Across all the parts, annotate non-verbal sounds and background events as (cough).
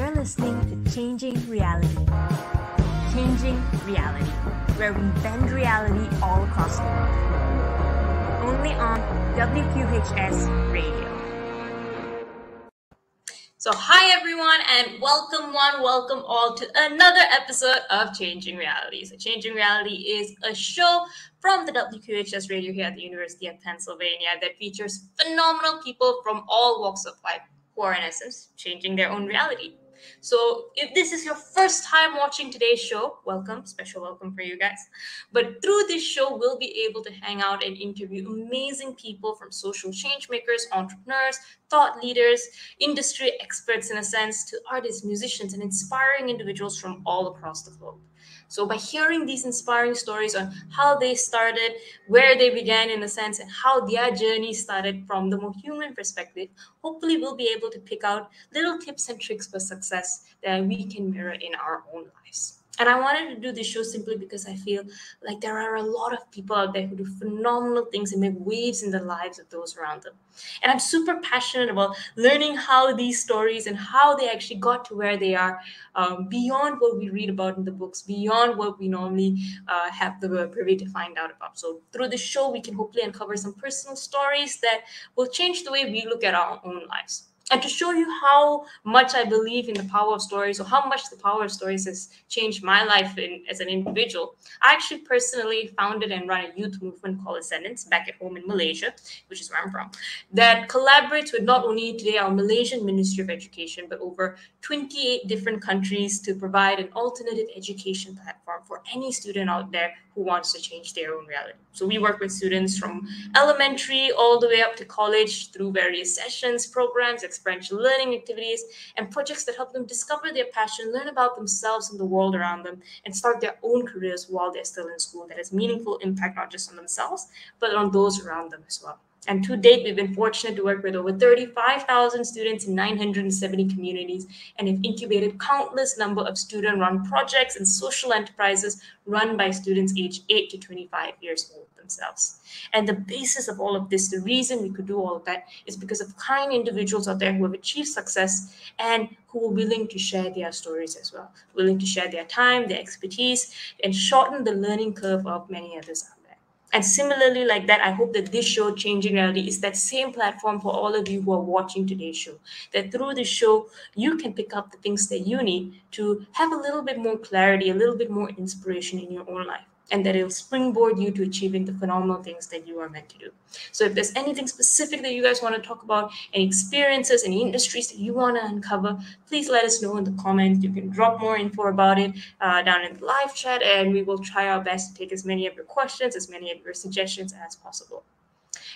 You're listening to Changing Reality. Changing Reality, where we bend reality all across the world. Only on WQHS Radio. So, hi everyone, and welcome one, welcome all to another episode of Changing Reality. So, Changing Reality is a show from the WQHS radio here at the University of Pennsylvania that features phenomenal people from all walks of life who are, in essence, changing their own reality. So, if this is your first time watching today's show, welcome, special welcome for you guys. But through this show, we'll be able to hang out and interview amazing people from social change makers, entrepreneurs, thought leaders, industry experts, in a sense, to artists, musicians, and inspiring individuals from all across the globe. So, by hearing these inspiring stories on how they started, where they began, in a sense, and how their journey started from the more human perspective, hopefully, we'll be able to pick out little tips and tricks for success that we can mirror in our own lives. And I wanted to do this show simply because I feel like there are a lot of people out there who do phenomenal things and make waves in the lives of those around them. And I'm super passionate about learning how these stories and how they actually got to where they are um, beyond what we read about in the books, beyond what we normally uh, have the privy to find out about. So through the show, we can hopefully uncover some personal stories that will change the way we look at our own lives and to show you how much I believe in the power of stories or how much the power of stories has changed my life in, as an individual, I actually personally founded and run a youth movement called Ascendance back at home in Malaysia, which is where I'm from, that collaborates with not only today our Malaysian Ministry of Education, but over 28 different countries to provide an alternative education platform for any student out there who wants to change their own reality. So we work with students from elementary all the way up to college through various sessions, programs, experiential learning activities, and projects that help them discover their passion, learn about themselves and the world around them, and start their own careers while they're still in school that has meaningful impact not just on themselves, but on those around them as well. And to date, we've been fortunate to work with over 35,000 students in 970 communities and have incubated countless number of student-run projects and social enterprises run by students aged 8 to 25 years old themselves. And the basis of all of this, the reason we could do all of that is because of kind individuals out there who have achieved success and who are willing to share their stories as well, willing to share their time, their expertise, and shorten the learning curve of many others out and similarly, like that, I hope that this show, Changing Reality, is that same platform for all of you who are watching today's show. That through this show, you can pick up the things that you need to have a little bit more clarity, a little bit more inspiration in your own life and that it'll springboard you to achieving the phenomenal things that you are meant to do. So if there's anything specific that you guys want to talk about, any experiences, any industries that you want to uncover, please let us know in the comments. You can drop more info about it uh, down in the live chat, and we will try our best to take as many of your questions, as many of your suggestions as possible.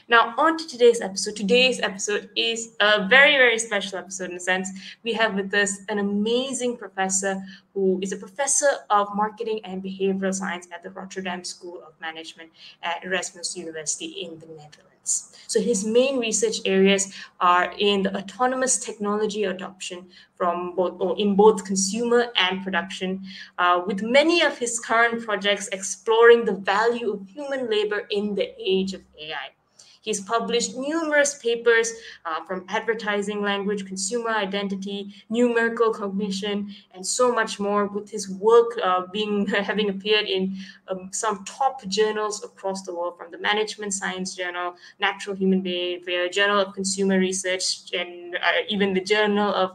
Now, on to today's episode. Today's episode is a very, very special episode in a sense. We have with us an amazing professor who is a professor of marketing and behavioral science at the Rotterdam School of Management at Erasmus University in the Netherlands. So his main research areas are in the autonomous technology adoption from both or in both consumer and production, uh, with many of his current projects exploring the value of human labor in the age of AI. He's published numerous papers uh, from advertising language, consumer identity, numerical cognition, and so much more. With his work uh, being (laughs) having appeared in um, some top journals across the world, from the Management Science Journal, Natural Human Behavior, Journal of Consumer Research, and uh, even the Journal of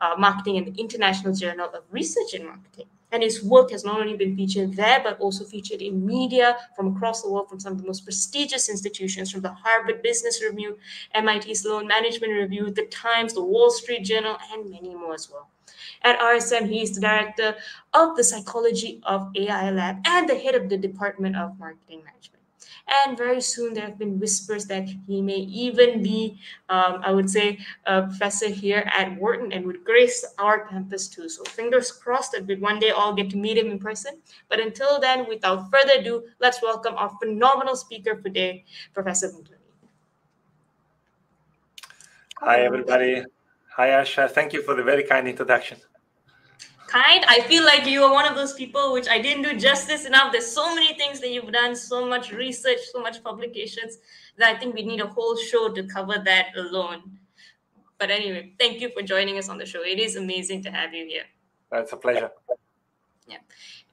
uh, Marketing and the International Journal of Research in Marketing. And his work has not only been featured there, but also featured in media from across the world, from some of the most prestigious institutions, from the Harvard Business Review, MIT Sloan Management Review, The Times, The Wall Street Journal, and many more as well. At RSM, he is the director of the Psychology of AI Lab and the head of the Department of Marketing Management. And very soon, there have been whispers that he may even be, um, I would say, a professor here at Wharton and would grace our campus too. So fingers crossed that we one day all get to meet him in person. But until then, without further ado, let's welcome our phenomenal speaker for today, Professor Puntoni. Hi, everybody. Hi, Asha. Thank you for the very kind introduction kind. I feel like you are one of those people which I didn't do justice enough. There's so many things that you've done, so much research, so much publications that I think we need a whole show to cover that alone. but anyway, thank you for joining us on the show. It is amazing to have you here. It's a pleasure. Yeah.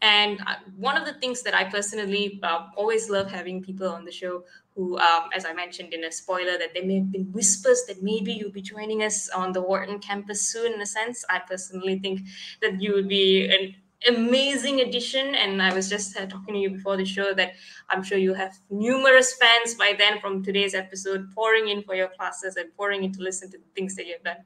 And uh, one of the things that I personally uh, always love having people on the show who, um, as I mentioned in a spoiler, that there may have been whispers that maybe you'll be joining us on the Wharton campus soon, in a sense. I personally think that you would be an amazing addition. And I was just uh, talking to you before the show that I'm sure you have numerous fans by then from today's episode pouring in for your classes and pouring in to listen to the things that you've done.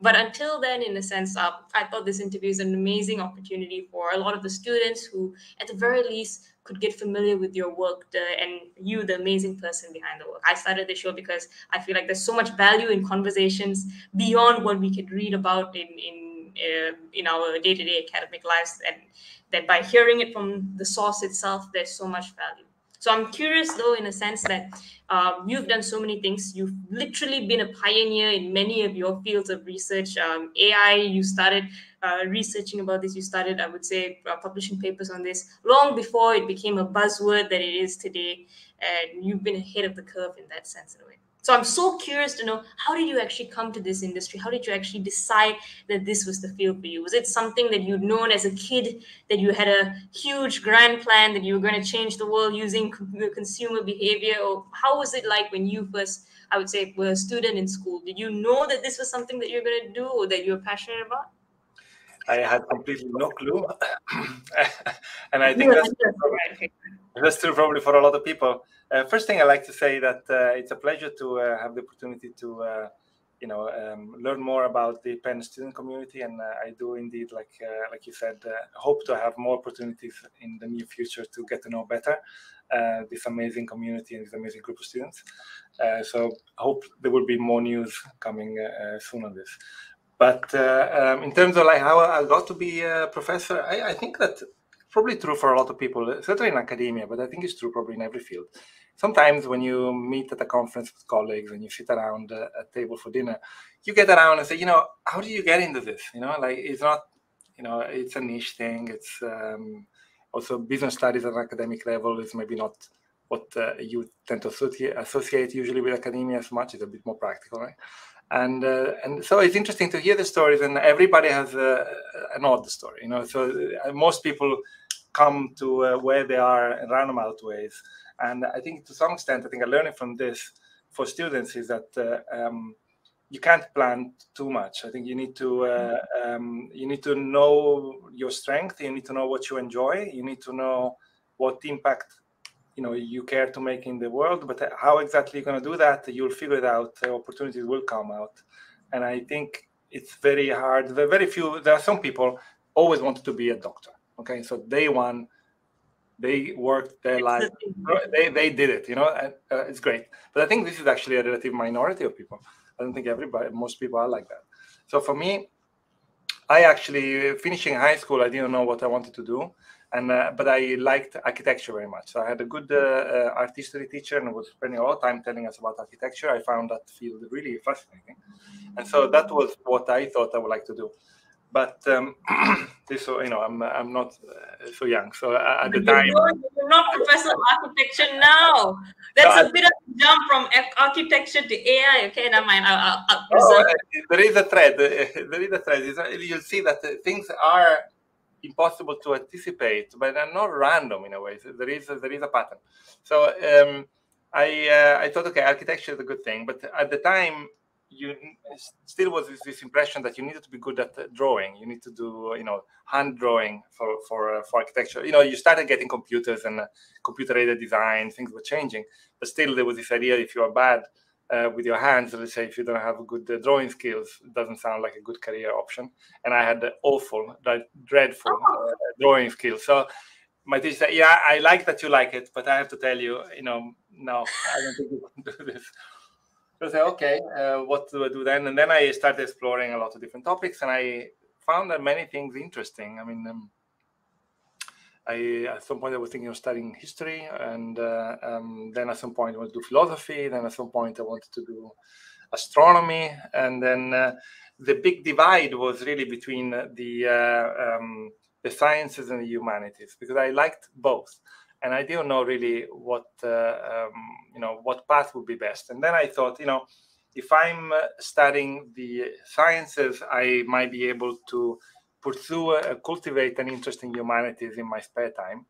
But until then, in a sense, uh, I thought this interview is an amazing opportunity for a lot of the students who, at the very least, could get familiar with your work the, and you, the amazing person behind the work. I started the show because I feel like there's so much value in conversations beyond what we could read about in in uh, in our day-to-day academic lives, and that by hearing it from the source itself, there's so much value. So I'm curious, though, in a sense that um, you've done so many things. You've literally been a pioneer in many of your fields of research. Um, AI, you started uh, researching about this. You started, I would say, uh, publishing papers on this long before it became a buzzword that it is today. And you've been ahead of the curve in that sense, in a way. So I'm so curious to know how did you actually come to this industry? How did you actually decide that this was the field for you? Was it something that you'd known as a kid that you had a huge grand plan that you were going to change the world using consumer behavior? Or how was it like when you first, I would say, were a student in school? Did you know that this was something that you're going to do or that you were passionate about? I had completely no clue, (coughs) and I think that's, that's true probably for a lot of people. Uh, first thing I like to say that uh, it's a pleasure to uh, have the opportunity to, uh, you know, um, learn more about the Penn student community, and uh, I do indeed, like uh, like you said, hope to have more opportunities in the near future to get to know better this amazing community and this amazing group of students. so I hope there will be more news coming soon on this. But um, in terms of like how I got to be a professor, I, I think that probably true for a lot of people, certainly in academia, but I think it's true probably in every field sometimes when you meet at a conference with colleagues and you sit around a, a, table for dinner, you get around and say, you know, how do you get into this? You know, like it's not, you know, it's a niche thing. It's um, also business studies at an academic level is maybe not what uh, you tend to associate, associate usually with academia as much. It's a bit more practical, right? And uh, and so it's interesting to hear the stories, and everybody has a, an odd story, you know. So uh, most people come to uh, where they are in roundabout ways and I think to some extent, I think a learning from this for students is that uh, um, you can't plan too much. I think you need to uh, um, you need to know your strength. You need to know what you enjoy. You need to know what impact you know you care to make in the world. But how exactly you're going to do that, you'll figure it out. opportunities will come out, and I think it's very hard. There are very few. There are some people always wanted to be a doctor. Okay, so day one they worked their life they, they did it you know and, uh, it's great. But i think this is actually a relative minority of people. I don't think everybody most people are like that. So for me i actually finishing high school i didn't know what i wanted to do. And uh, but i liked architecture very much. So i had a good uh, uh art history teacher and was spending a lot of time telling us about architecture. I found that field really fascinating. And so that was what i thought i would like to do but um, (clears throat) this, you know, I'm I'm not uh, so young. So uh, at the time, you're not professor of architecture now. That's a bit of a jump from architecture to AI. Okay, never mind. I'll, I'll oh, uh, there is a thread. (laughs) There is a thread. You'll see that things are impossible to anticipate, but they're not random in a way. So there is a, there is a pattern. So um, I uh, I thought, okay, architecture is a good thing, but at the time you still was this, this, impression that you needed to be good at drawing. You need to do, you know, hand drawing for for uh, for architecture. You know, you started getting computers and uh, computer-aided design. Things were changing, but still there was this idea: if you are bad uh, with your hands, let's say, if you don't have good uh, drawing skills, it doesn't sound like a good career option. And I had awful, dreadful oh. Uh, drawing skills. So my teacher said, "Yeah, I like that you like it, but I have to tell you, you know, no, I don't think you can do this." I said, okay, uh, what do I do then? And then I started exploring a lot of different topics, and I found that many things interesting. I mean, um, I at some point I was thinking of studying history, and uh, um, then at some point I wanted to do philosophy. Then at some point I wanted to do astronomy, and then uh, the big divide was really between the uh, um, the sciences and the humanities because I liked both and I didn't know really what uh, um, you know what path would be best. And then I thought, you know, if I'm studying the sciences, I might be able to pursue, uh, cultivate an interest in humanities in my spare time.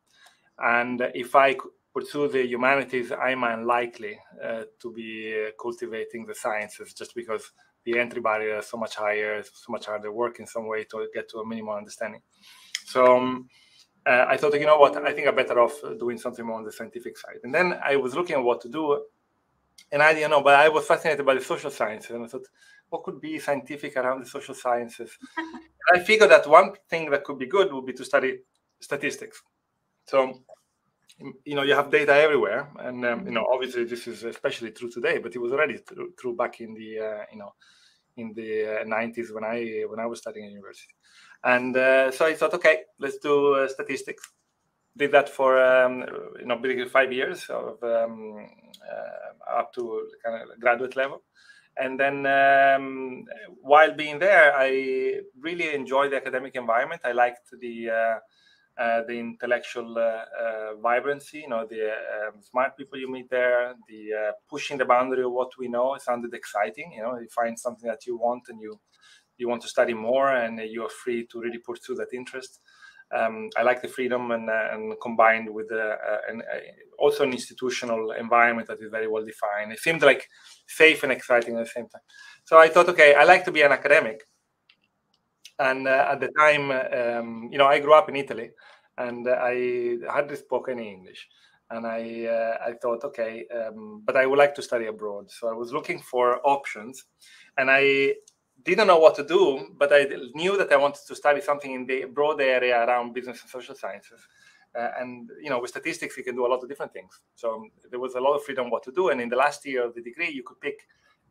And if I pursue the humanities, I'm unlikely uh, to be uh, cultivating the sciences just because the entry barrier is so much higher, so much harder work in some way to get to a minimal understanding. So um, uh, I thought, you know what, I think I'm better off doing something more on the scientific side. And then I was looking at what to do, and I didn't know, but I was fascinated by the social sciences, and I thought, what could be scientific around the social sciences? (laughs) I figured that one thing that could be good would be to study statistics. So, you know, you have data everywhere, and um, you know, obviously this is especially true today, but it was already true, true back in the uh, you know in the uh, 90s when I when I was studying at university. And uh, so I thought, okay, let's do uh, statistics. Did that for um, you know basically five years of um, uh, up to kind of graduate level. And then um, while being there, I really enjoyed the academic environment. I liked the uh, uh, the intellectual uh, uh, vibrancy, you know, the um, smart people you meet there, the uh, pushing the boundary of what we know. It sounded exciting. You know, you find something that you want and you you want to study more, and you are free to really pursue that interest. Um, I like the freedom and, uh, and combined with uh, an, also an institutional environment that is very well defined. It seemed like safe and exciting at the same time. So I thought, okay, I like to be an academic, and uh, at the time, um, you know, I grew up in Italy, and I hardly spoke any English. And I, uh, I thought, okay, um, but I would like to study abroad. So I was looking for options, and I didn't know what to do, but I knew that I wanted to study something in the broad area around business and social sciences. Uh, and you know, with statistics, you can do a lot of different things. So there was a lot of freedom what to do. And in the last year of the degree, you could pick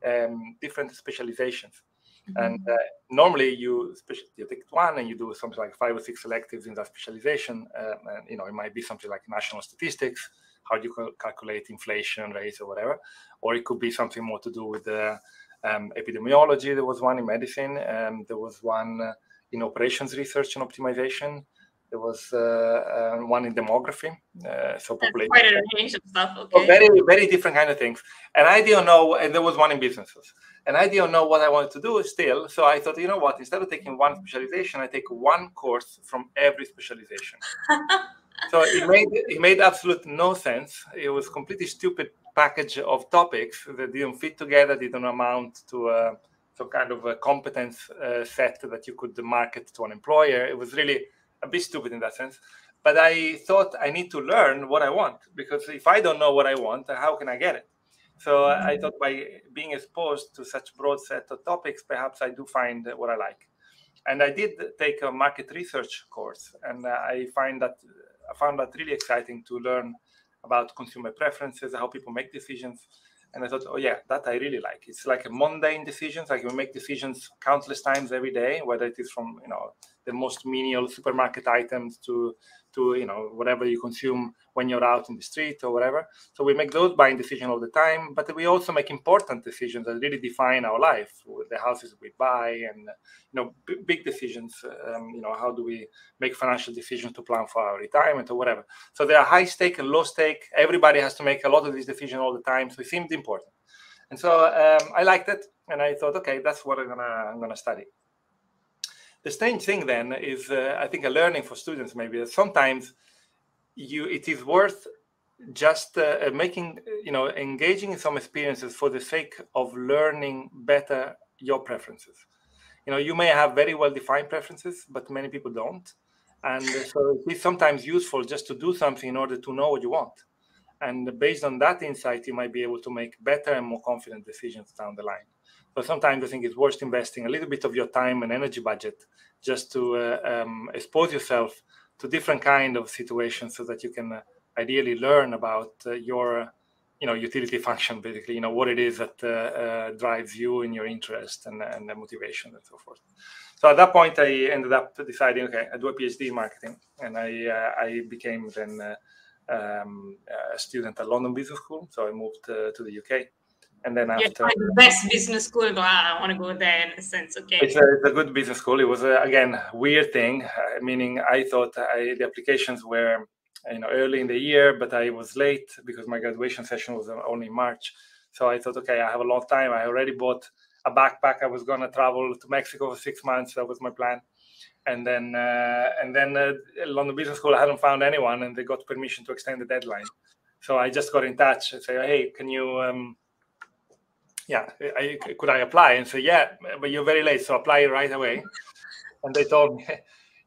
um, different specializations. Mm-hmm. And uh, normally you you take one and you do something like five or six electives in that specialization. Uh, and you know it might be something like national statistics, how do you calculate inflation rates or whatever, or it could be something more to do with the um, epidemiology. There was one in medicine. Um, there was one uh, in operations research and optimization. There was uh, uh, one in demography, uh, so population. Quite a range of stuff. Okay. So very, very different kind of things. And I didn't know. And there was one in businesses, and I didn't know what I wanted to do still. So I thought, you know what? Instead of taking one specialization, I take one course from every specialization. (laughs) so it made it made absolute no sense. It was completely stupid package of topics that didn't fit together, didn't amount to uh, some kind of a competence uh, set that you could market to an employer. It was really a bit stupid in that sense. But I thought I need to learn what I want because if I don't know what I want, how can I get it? So. I thought by being exposed to such broad set of topics, perhaps I do find what I like. And I did take a market research course, and I find that I found that really exciting to learn about consumer preferences, how people make decisions. And I thought, oh yeah, that I really like. It's like a mundane decisions. Like we make decisions countless times every day, whether it is from you know the most menial supermarket items to to you know whatever you consume when you're out in the street or whatever. So we make those buying decisions all the time, but we also make important decisions that really define our life, the houses we buy, and you know b- big decisions. Um, you know how do we make financial decisions to plan for our retirement or whatever. So there are high stake and low stake. Everybody has to make a lot of these decisions all the time. So it seemed important, and so um, I liked it, and I thought, okay, that's what I'm gonna I'm gonna study. The strange thing then is, uh, I think, a learning for students maybe that sometimes you it is worth just uh, making you know engaging in some experiences for the sake of learning better your preferences. You know you may have very well defined preferences but many people don't. And so it's sometimes useful just to do something in order to know what you want. And based on that insight you might be able to make better and more confident decisions down the line but sometimes i think it's worth investing a little bit of your time and energy budget just to uh, um, expose yourself to different kind of situations so that you can uh, ideally learn about uh, your you know utility function basically you know what it is that uh, uh, drives you and your interest and, and the motivation and so forth. So at that point i ended up deciding okay i do a phd in marketing and i uh, i became then um, a student at london business school. So i moved to the uk and then after yeah, the best business school but i want to go there in a sense okay it's a, it's a good business school it was a, again weird thing uh, meaning i thought I, the applications were you know early in the year but i was late because my graduation session was only in march So I thought, okay, I have a long time. I already bought a backpack. I was going to travel to Mexico for six months. That was my plan. And then, uh, and then uh, London Business School, I hadn't found anyone, and they got permission to extend the deadline. So I just got in touch and say, hey, can you, um, yeah, I, could I apply? And say, yeah, but you're very late, so apply right away. (laughs) And they told me,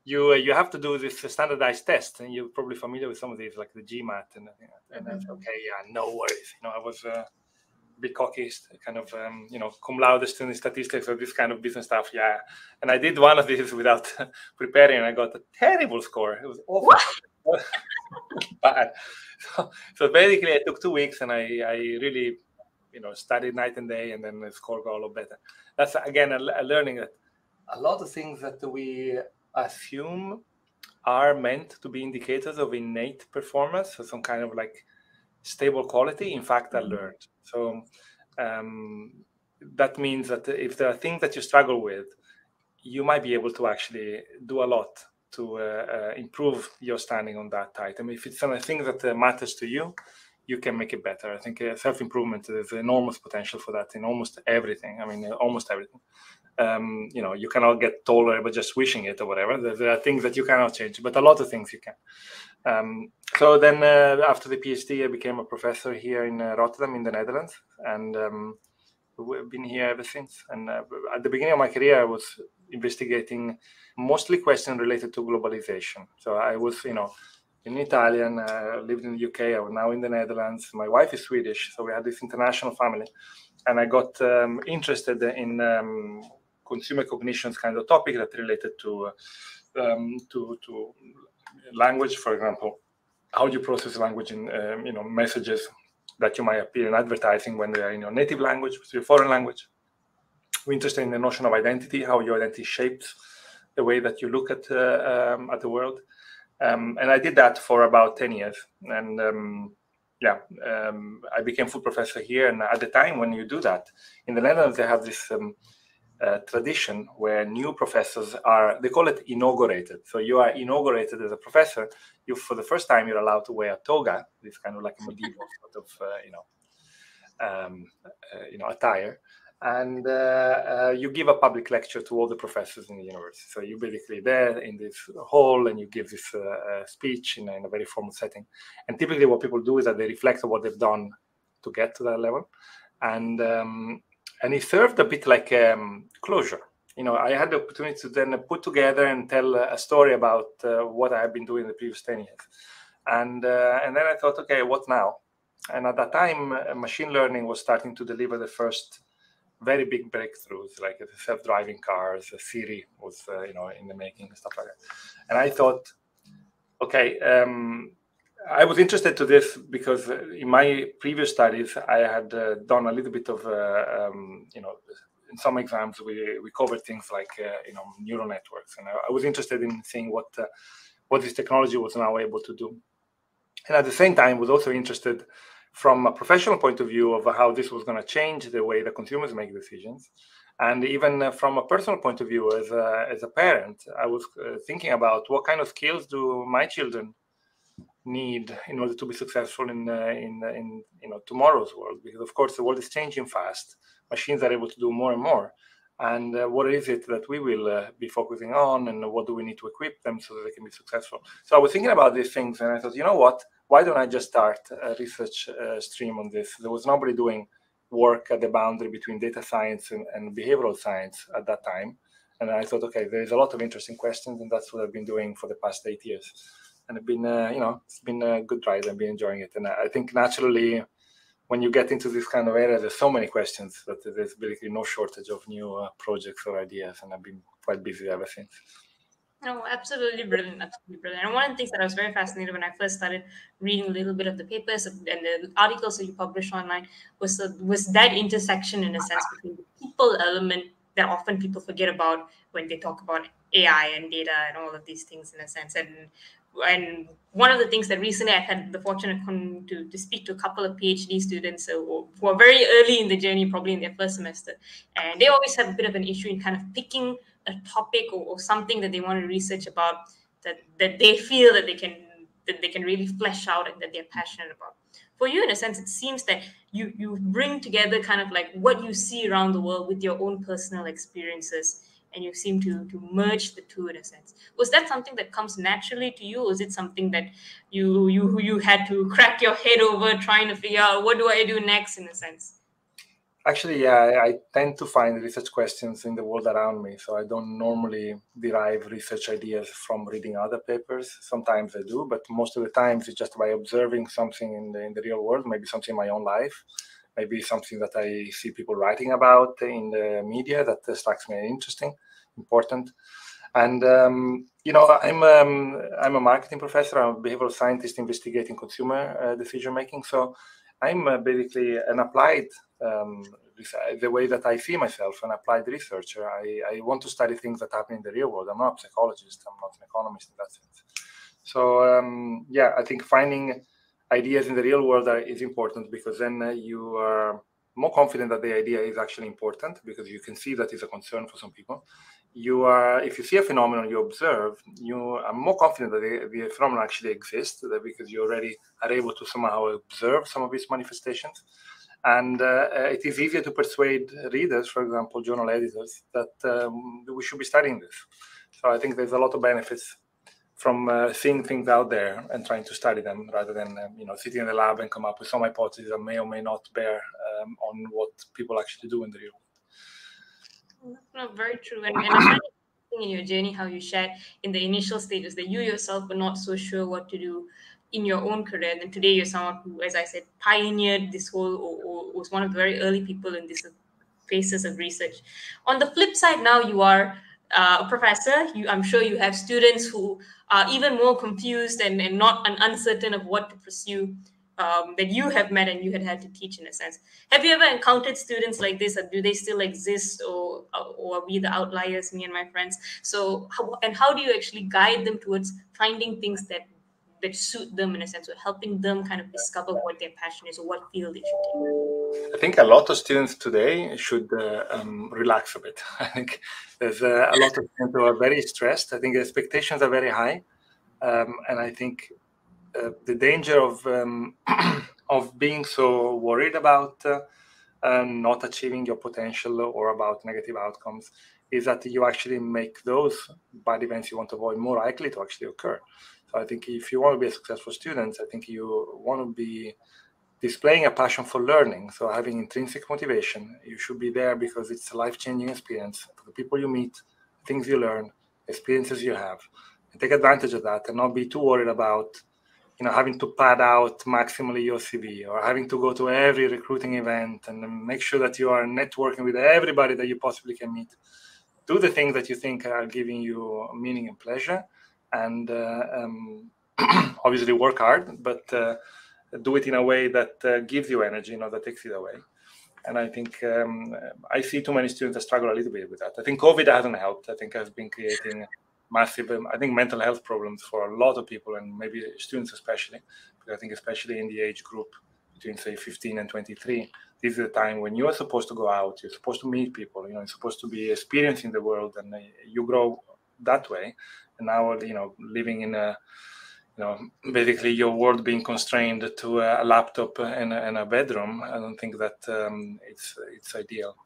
you uh, you have to do this standardized test, and you're probably familiar with some of these, like the GMAT, and, and mm-hmm. okay, yeah, no worries. You know, I was. Uh, big cocky, kind of um, you know cum laude student statistics or this kind of business stuff. Yeah, and I did one of these without (laughs) preparing, and I got a terrible score. It was awful, (laughs) bad. So, so, basically, I took two weeks, and I I really you know study night and day, and then the score got a lot better. That's again a, a learning that a lot of things that we assume are meant to be indicators of innate performance, so some kind of like stable quality, in fact, are mm-hmm. learned. So um, that means that if there are things that you struggle with, you might be able to actually do a lot to uh, uh, improve your standing on that item. If it's something that uh, matters to you, you can make it better. I think uh, self improvement is enormous potential for that in almost everything. I mean, almost everything. Um, you know, you cannot get taller by just wishing it or whatever. There, there, are things that you cannot change, but a lot of things you can. Um, so then, uh, after the PhD, I became a professor here in uh, Rotterdam, in the Netherlands, and um, we've been here ever since. And uh, at the beginning of my career, I was investigating mostly questions related to globalization. So I was, you know, in Italian, uh, lived in the UK. I was now in the Netherlands. My wife is Swedish, so we had this international family, and I got um, interested in um, consumer cognitions kind of topic that related to um, to to language, for example, how you process language in um, you know messages that you might appear in advertising when they are in your native language, your foreign language. We're interested in the notion of identity, how your identity shapes the way that you look at uh, um, at the world, um, and I did that for about ten years. And um, yeah, um, I became full professor here. And at the time when you do that, in the Netherlands they have this um, uh, tradition where new professors are they call it inaugurated so you are inaugurated as a professor you for the first time you're allowed to wear a toga this kind of like a medieval sort of uh, you know um, uh, you know attire and uh, uh, you give a public lecture to all the professors in the university so you're basically there in this hall and you give this uh, speech in, in, a very formal setting and typically what people do is that they reflect on what they've done to get to that level and um, and it served a bit like um, closure. You know, I had the opportunity to then put together and tell a story about uh, what I had been doing the previous ten years, and uh, and then I thought, okay, what now? And at that time, machine learning was starting to deliver the first very big breakthroughs, like self-driving cars. Siri was, uh, you know, in the making and stuff like that. And I thought, okay, um, I was interested to this because in my previous studies, I had uh, done a little bit of, uh, um, you know, in some exams we, we covered things like, uh, you know, neural networks, and I, I, was interested in seeing what uh, what this technology was now able to do. And at the same time, was also interested from a professional point of view of how this was going to change the way the consumers make decisions. And even from a personal point of view, as a, as a parent, I was uh, thinking about what kind of skills do my children need in order to be successful in uh, in in you know tomorrow's world because of course the world is changing fast. Machines are able to do more and more. And uh, what is it that we will uh, be focusing on and what do we need to equip them so that they can be successful? So i was thinking about these things and i thought you know what why don't i just start a research uh, stream on this? There was nobody doing work at the boundary between data science and, and behavioral science at that time. And i thought okay there's a lot of interesting questions and that's what i've been doing for the past eight years. And it's been uh, you know it's been a good ride. I've been enjoying it, and I think naturally, when you get into this kind of area, there's so many questions that there's basically no shortage of new uh, projects or ideas, and I've been quite busy ever since. Oh, absolutely brilliant, absolutely brilliant. And one of the things that I was very fascinated when I first started reading a little bit of the papers and the articles that you publish online was the, was that intersection in a sense between the people element that often people forget about when they talk about AI and data and all of these things in a sense, and and one of the things that recently I've had the fortune to, to speak to a couple of PhD students who are very early in the journey, probably in their first semester, and they always have a bit of an issue in kind of picking a topic or, or something that they want to research about that that they feel that they can that they can really flesh out and that they're passionate about. for you in a sense it seems that you you bring together kind of like what you see around the world with your own personal experiences and you seem to to merge the two in a sense was that something that comes naturally to you or is it something that you you you had to crack your head over trying to figure out what do i do next in a sense Actually, yeah, I tend to find research questions in the world around me. So I don't normally derive research ideas from reading other papers. Sometimes I do, but most of the times it's just by observing something in the, in the real world, maybe something in my own life, maybe something that I see people writing about in the media that strikes me interesting, important. And um, you know, I'm um, I'm a marketing professor. I'm a behavioral scientist investigating consumer uh, decision making. So I'm uh, basically an applied um, the way that I see myself, an applied researcher. I, I want to study things that happen in the real world. I'm not a psychologist. I'm not an economist in that sense. So um, yeah, I think finding ideas in the real world are, is important because then uh, you are more confident that the idea is actually important because you can see that is a concern for some people. You are, if you see a phenomenon you observe, you are more confident that the, the phenomenon actually exists because you already are able to somehow observe some of its manifestations and uh, it is easier to persuade readers, for example, journal editors, that um, we should be studying this. So I think there's a lot of benefits from uh, seeing things out there and trying to study them rather than um, you know sitting in the lab and come up with some hypotheses that may or may not bear um, on what people actually do in the real world. No, very true. And, and in your journey, how you shared in the initial stages that you yourself were not so sure what to do in your own career. then today you're someone who, as I said, pioneered this whole or, or was one of the very early people in this phases of research. On the flip side, now you are uh, a professor. You, I'm sure you have students who are even more confused and, and not and uncertain of what to pursue um, that you have met and you had had to teach in a sense. Have you ever encountered students like this, or do they still exist, or or are we the outliers, me and my friends? So, how, and how do you actually guide them towards finding things that that suit them in a sense, or helping them kind of discover what their passion is or what field they should take? I think a lot of students today should uh, um, relax a bit. (laughs) I think there's uh, a lot of students who are very stressed. I think expectations are very high, um, and I think uh, the danger of um, (clears throat) of being so worried about uh, not achieving your potential or about negative outcomes is that you actually make those bad events you want to avoid more likely to actually occur. I think if you want to be a successful student, I think you want to be displaying a passion for learning. So having intrinsic motivation, you should be there because it's a life-changing experience for the people you meet, things you learn, experiences you have. And take advantage of that and not be too worried about you know having to pad out maximally your cv or having to go to every recruiting event and make sure that you are networking with everybody that you possibly can meet do the things that you think are giving you meaning and pleasure and uh, um, (clears throat) obviously work hard, but uh, do it in a way that uh, gives you energy, not that takes it away. And I think um, I see too many students that struggle a little bit with that. I think COVID hasn't helped. I think has been creating massive, um, I think, mental health problems for a lot of people, and maybe students especially. Because I think especially in the age group between say 15 and 23, this is the time when you are supposed to go out. You're supposed to meet people. You know, you're supposed to be experiencing the world, and you grow that way now you know living in a you know basically your world being constrained to a laptop and a, and a bedroom i don't think that um, it's it's ideal.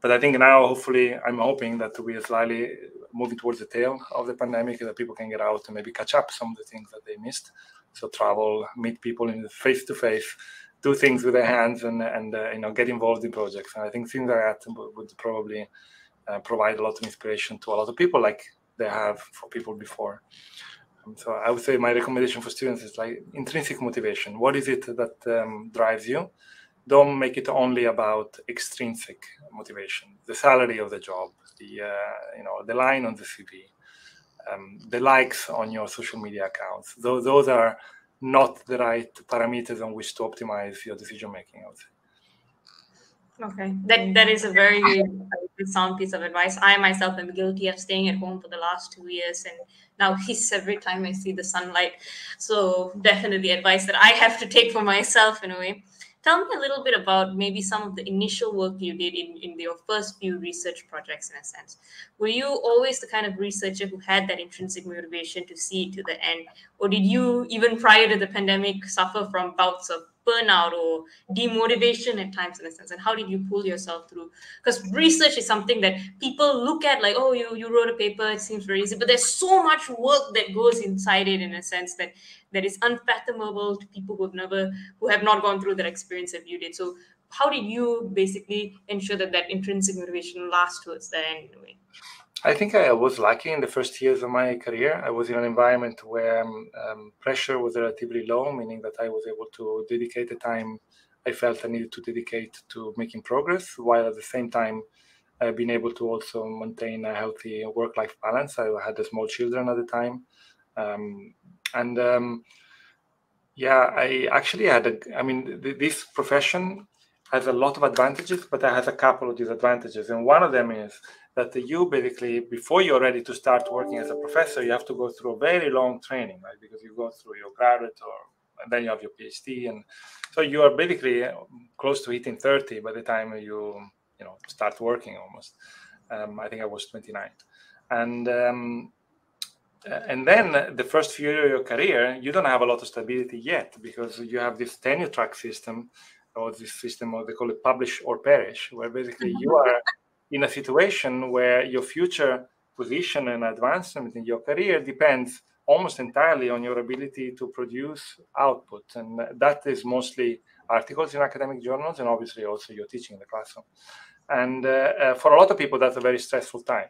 But i think now hopefully i'm hoping that we are slightly moving towards the tail of the pandemic that people can get out and maybe catch up some of the things that they missed. So travel meet people in face to face do things with their hands and and uh, you know get involved in projects. And i think things like that would probably uh, provide a lot of inspiration to a lot of people like they have for people before. Um, so I would say my recommendation for students is like intrinsic motivation. What is it that um, drives you? Don't make it only about extrinsic motivation. The salary of the job, the uh, you know the line on the CV, um, the likes on your social media accounts. Those those are not the right parameters on which to optimize your decision making. I would say. Okay, that that is a very sound piece of advice. I myself am guilty of staying at home for the last two years, and now (laughs) hiss every time I see the sunlight. So definitely advice that I have to take for myself in a way. Tell me a little bit about maybe some of the initial work you did in, in your first few research projects, in a sense. Were you always the kind of researcher who had that intrinsic motivation to see it to the end? Or did you, even prior to the pandemic, suffer from bouts of burnout or demotivation at times in a sense. And how did you pull yourself through? Because research is something that people look at like oh you you wrote a paper. It seems very easy. But there's so much work that goes inside it in a sense that that is unfathomable to people who have never who have not gone through that experience that you did. So how did you basically ensure that that intrinsic motivation lasts towards the end in a way I think I was lucky in the first years of my career. I was in an environment where um, um, pressure was relatively low, meaning that I was able to dedicate the time I felt I needed to dedicate to making progress, while at the same time uh, being able to also maintain a healthy work-life balance. I had small children at the time, um, and um, yeah, I actually had a. I mean, th- this profession has a lot of advantages, but it has a couple of disadvantages, and one of them is that you basically before you're ready to start working as a professor you have to go through a very long training right? Because you go through your graduate or and then you have your phd and so you are basically uh, close to hitting 30 by the time you you know start working almost. Um, i think i was 29 and um, and then the first few years of your career you don't have a lot of stability yet because you have this tenure track system or this system or they call it publish or perish where basically you are in a situation where your future position and advancement in your career depends almost entirely on your ability to produce output. And that is mostly articles in academic journals and obviously also your teaching in the classroom. And uh, uh, for a lot of people, that's a very stressful time.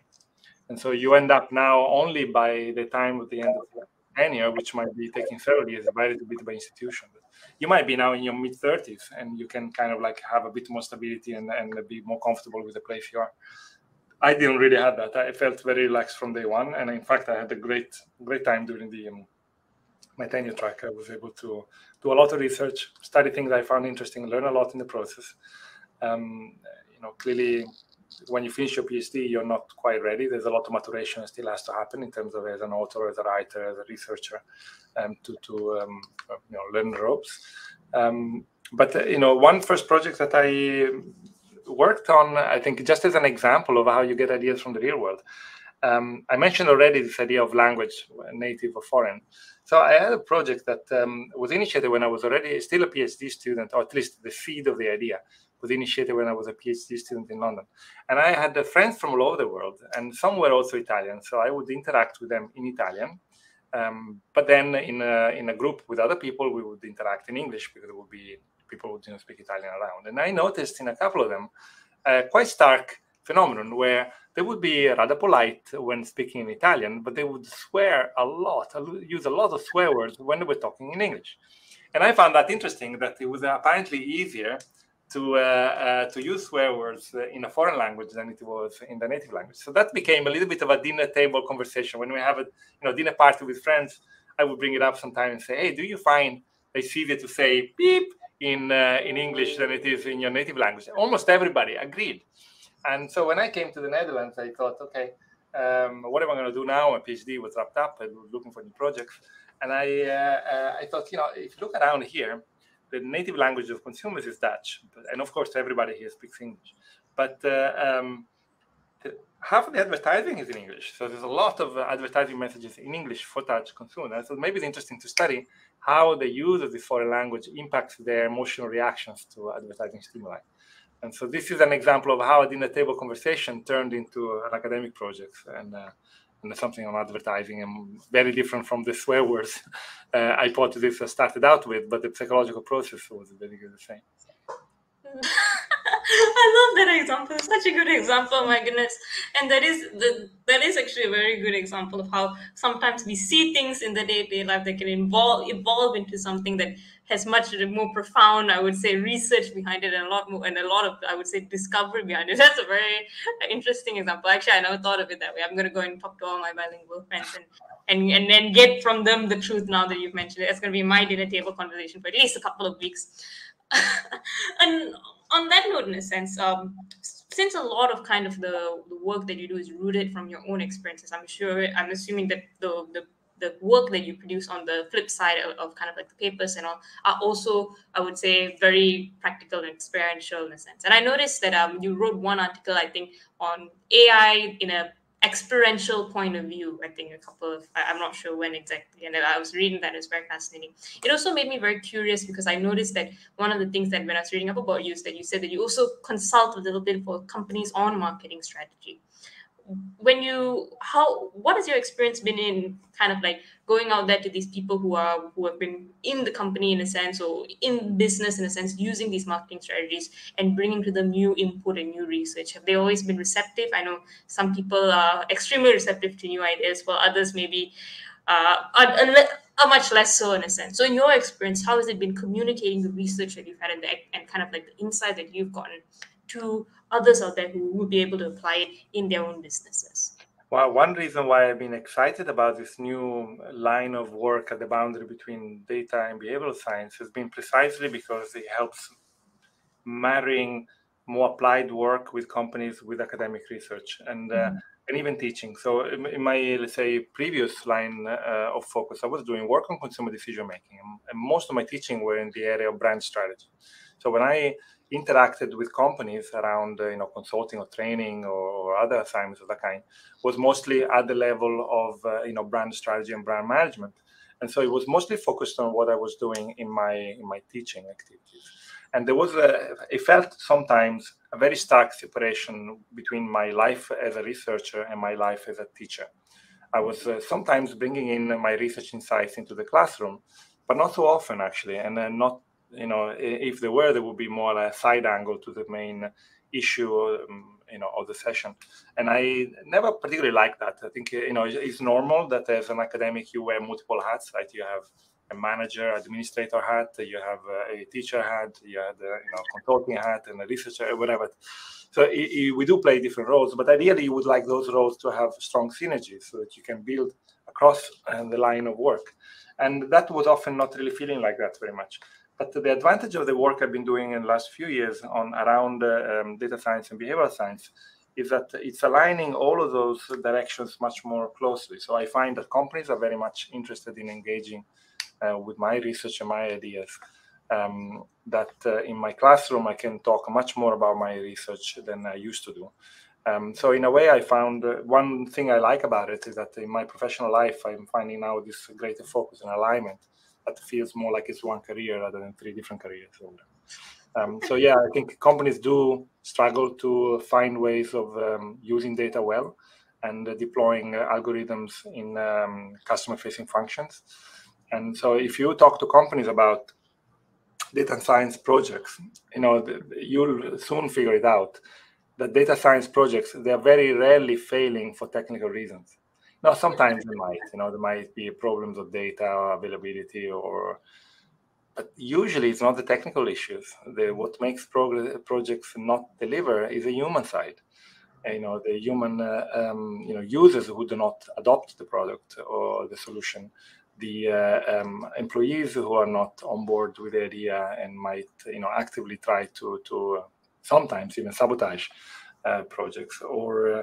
And so you end up now only by the time of the end of the tenure, which might be taking several years, divided a bit by institution. But you might be now in your mid 30s and you can kind of like have a bit more stability and, and be more comfortable with the place you are. I didn't really have that. I felt very relaxed from day one, and in fact, I had a great great time during the um, my tenure track. I was able to do a lot of research, study things I found interesting, learn a lot in the process. Um, you know, clearly, when you finish your PhD, you're not quite ready. There's a lot of maturation still has to happen in terms of as an author, as a writer, as a researcher, um, to to um, you know learn ropes. Um, but uh, you know, one first project that I worked on, I think, just as an example of how you get ideas from the real world. Um, I mentioned already this idea of language, native or foreign. So I had a project that um, was initiated when I was already still a PhD student, or at least the seed of the idea was initiated when I was a PhD student in London. And I had friends from all over the world, and some were also Italian. So I would interact with them in Italian. Um, but then in a, in a group with other people, we would interact in English because it would be people who didn't speak Italian around. And I noticed in a couple of them a quite stark phenomenon where they would be rather polite when speaking in Italian, but they would swear a lot, use a lot of swear words when they were talking in English. And I found that interesting that it was apparently easier to uh, uh, to use swear words in a foreign language than it was in the native language. So that became a little bit of a dinner table conversation. When we have a you know dinner party with friends, I would bring it up sometime and say, "Hey, do you find it's easier to say beep in uh, in English than it is in your native language. Almost everybody agreed. And so when I came to the Netherlands, I thought, okay, um, what am I going to do now? My PhD was wrapped up. I was looking for new projects, and I uh, uh, I thought, you know, if you look around here, the native language of consumers is Dutch, and of course everybody here speaks English. But uh, um, half of the advertising is in English. So there's a lot of advertising messages in English for Dutch consumers. So maybe it's interesting to study how the use of the foreign language impacts their emotional reactions to advertising stimuli. And so this is an example of how a dinner table conversation turned into an academic project and, uh, something on advertising and very different from the swear words (laughs) uh, hypothesis I started out with, but the psychological process was very good the same. (laughs) (laughs) I love that example. Such a good example, my goodness. And that is the that is actually a very good example of how sometimes we see things in the day-to-day life that can evolve evolve into something that has much more profound, I would say, research behind it and a lot more and a lot of I would say discovery behind it. (laughs) That's a very interesting example. Actually, I never thought of it that way. I'm gonna go and talk to all my bilingual friends and and and then get from them the truth now that you've mentioned it. It's gonna be my dinner table conversation for at least a couple of weeks. (laughs) and on that note, in a sense, um, since a lot of kind of the, the work that you do is rooted from your own experiences, I'm sure, I'm assuming that the, the the work that you produce on the flip side of, of, kind of like the papers and all are also i would say very practical and experiential in a sense. And i noticed that um, you wrote one article i think on ai in a experiential point of view. I think a couple of I'm not sure when exactly, and I was reading that. It's very fascinating. It also made me very curious because I noticed that one of the things that when I was reading up about you is that you said that you also consult a little bit for companies on marketing strategy when you how what has your experience been in kind of like going out there to these people who are who have been in the company in a sense or in business in a sense using these marketing strategies and bringing to them new input and new research? Have they always been receptive? I know some people are extremely receptive to new ideas while others maybe uh, are, are much less so in a sense. So in your experience how has it been communicating the research that you've had and, the, and kind of like the insight that you've gotten to others out there who would be able to apply it in their own businesses. Well, one reason why I've been excited about this new line of work at the boundary between data and behavioral science has been precisely because it helps marrying more applied work with companies with academic research and uh, mm-hmm. and even teaching. So in my let's say previous line uh, of focus, I was doing work on consumer decision making, and most of my teaching were in the area of brand strategy. So when I interacted with companies around uh, you know consulting or training or, other assignments of that kind was mostly at the level of uh, you know brand strategy and brand management. And so it was mostly focused on what i was doing in my in my teaching activities. And there was a it felt sometimes a very stark separation between my life as a researcher and my life as a teacher. I was uh, sometimes bringing in my research insights into the classroom but not so often actually and uh, not you know, if there were, there would be more a side angle to the main issue, um, you know, of the session. And I never particularly liked that. I think you know it's normal that as an academic you wear multiple hats, right? You have a manager, administrator hat, you have a teacher hat, you have the you know consulting hat, and a researcher, whatever. So it, it, we do play different roles, but ideally you would like those roles to have strong synergies so that you can build across uh, the line of work. And that was often not really feeling like that very much. But the advantage of the work I've been doing in the last few years on around uh, um, data science and behavioral science is that it's aligning all of those directions much more closely. So I find that companies are very much interested in engaging uh, with my research and my ideas. Um, that uh, in my classroom I can talk much more about my research than I used to do. Um, so in a way, I found uh, one thing I like about it is that in my professional life, I'm finding now this greater focus and alignment that feels more like it's one career rather than three different careers. Um, so yeah, I think companies do struggle to find ways of um, using data well and uh, deploying uh, algorithms in um, customer-facing functions. And so, if you talk to companies about data science projects, you know you'll soon figure it out. That data science projects they are very rarely failing for technical reasons. Now sometimes there might, you know, there might be problems of data availability or, but usually it's not the technical issues. The, what makes progress, projects not deliver is a human side. you know, the human, uh, um, you know, users who do not adopt the product or the solution, the uh, um, employees who are not on board with the idea and might, you know, actively try to to sometimes even sabotage uh, projects or uh,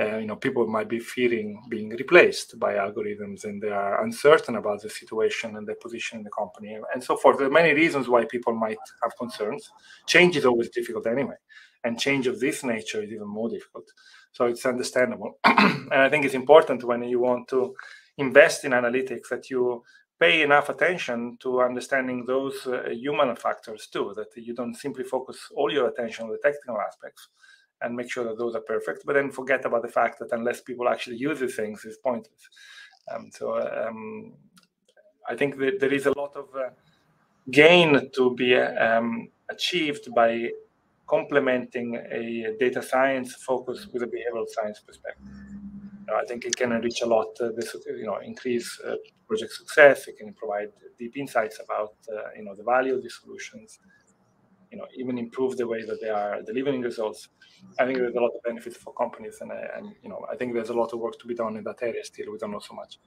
uh, you know people might be fearing being replaced by algorithms and they are uncertain about the situation and their position in the company and so forth. There are many reasons why people might have concerns. Change is always difficult anyway and change of this nature is even more difficult. So it's understandable. (clears throat) And i think it's important when you want to invest in analytics that you pay enough attention to understanding those uh, human factors too that you don't simply focus all your attention on the technical aspects and make sure that those are perfect, but then forget about the fact that unless people actually use these things, it's pointless. Um, so um, I think that there is a lot of uh, gain to be um, achieved by complementing a data science focus with a behavioral science perspective. I think it can enrich a lot. Uh, this, you know, increase uh, project success. It can provide deep insights about, uh, you know, the value of the solutions you know even improve the way that they are delivering results i think there's a lot of benefits for companies and, and you know i think there's a lot of work to be done in that area still we don't know so much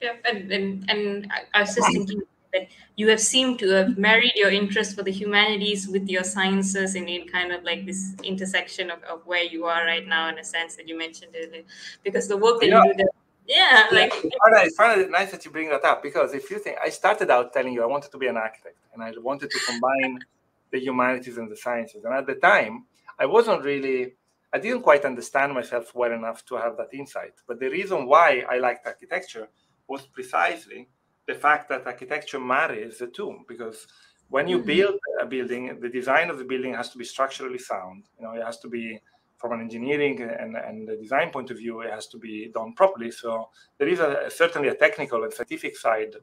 yeah and, and, and i was just thinking that you have seemed to have married your interest for the humanities with your sciences and in kind of like this intersection of, of where you are right now in a sense that you mentioned earlier because the work that yeah. you do there yeah, like I find it nice that you bring that up because if you think I started out telling you I wanted to be an architect and I wanted to combine the humanities and the sciences, and at the time I wasn't really I didn't quite understand myself well enough to have that insight. But the reason why I liked architecture was precisely the fact that architecture marries the two. Because when you mm-hmm. build a building, the design of the building has to be structurally sound. You know, it has to be from an engineering and, and the design point of view, it has to be done properly. So there is a, certainly a technical and scientific side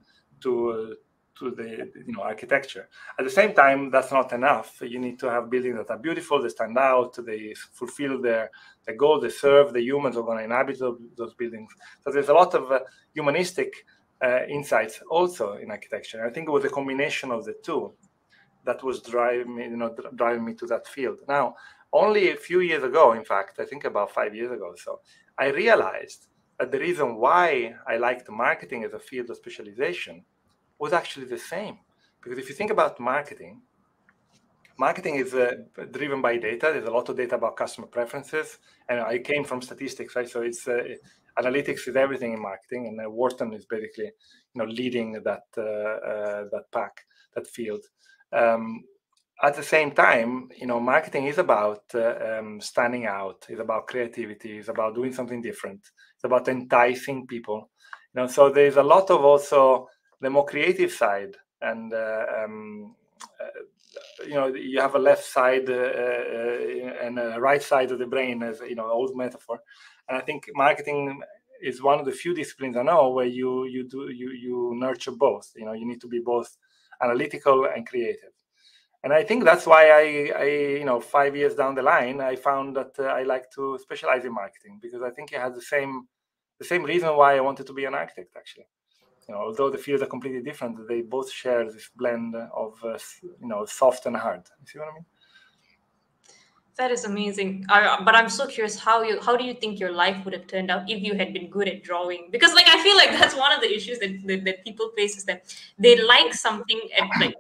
to to the you know architecture. At the same time, that's not enough. You need to have buildings that are beautiful, they stand out, they fulfill their their goal, they serve the humans who are going to inhabit those buildings. So there's a lot of uh, humanistic uh, insights also in architecture. I think it was a combination of the two that was driving me, you know, driving me to that field. Now, only a few years ago, in fact, I think about five years ago, so I realized that the reason why I liked marketing as a field of specialization was actually the same. Because if you think about marketing, marketing is uh, driven by data. There's a lot of data about customer preferences, and I came from statistics, right? So it's uh, analytics is everything in marketing, and uh, Wharton is basically, you know, leading that uh, uh, that pack, that field. Um, at the same time, you know, marketing is about uh, um, standing out. It's about creativity. It's about doing something different. It's about enticing people. You know, so there's a lot of also the more creative side and uh, um, you know you have a left side uh, uh, and a right side of the brain as you know old metaphor. And i think marketing is one of the few disciplines i know where you you do you you nurture both. You know you need to be both analytical and creative. And i think that's why i i you know five years down the line i found that uh, i like to specialize in marketing because i think it has the same the same reason why i wanted to be an architect actually you know, although the fields are completely different, they both share this blend of uh, you know soft and hard. You see what I mean? That is amazing. Uh, but I'm so curious how you how do you think your life would have turned out if you had been good at drawing? Because like I feel like that's one of the issues that that, that people face is that they like something at like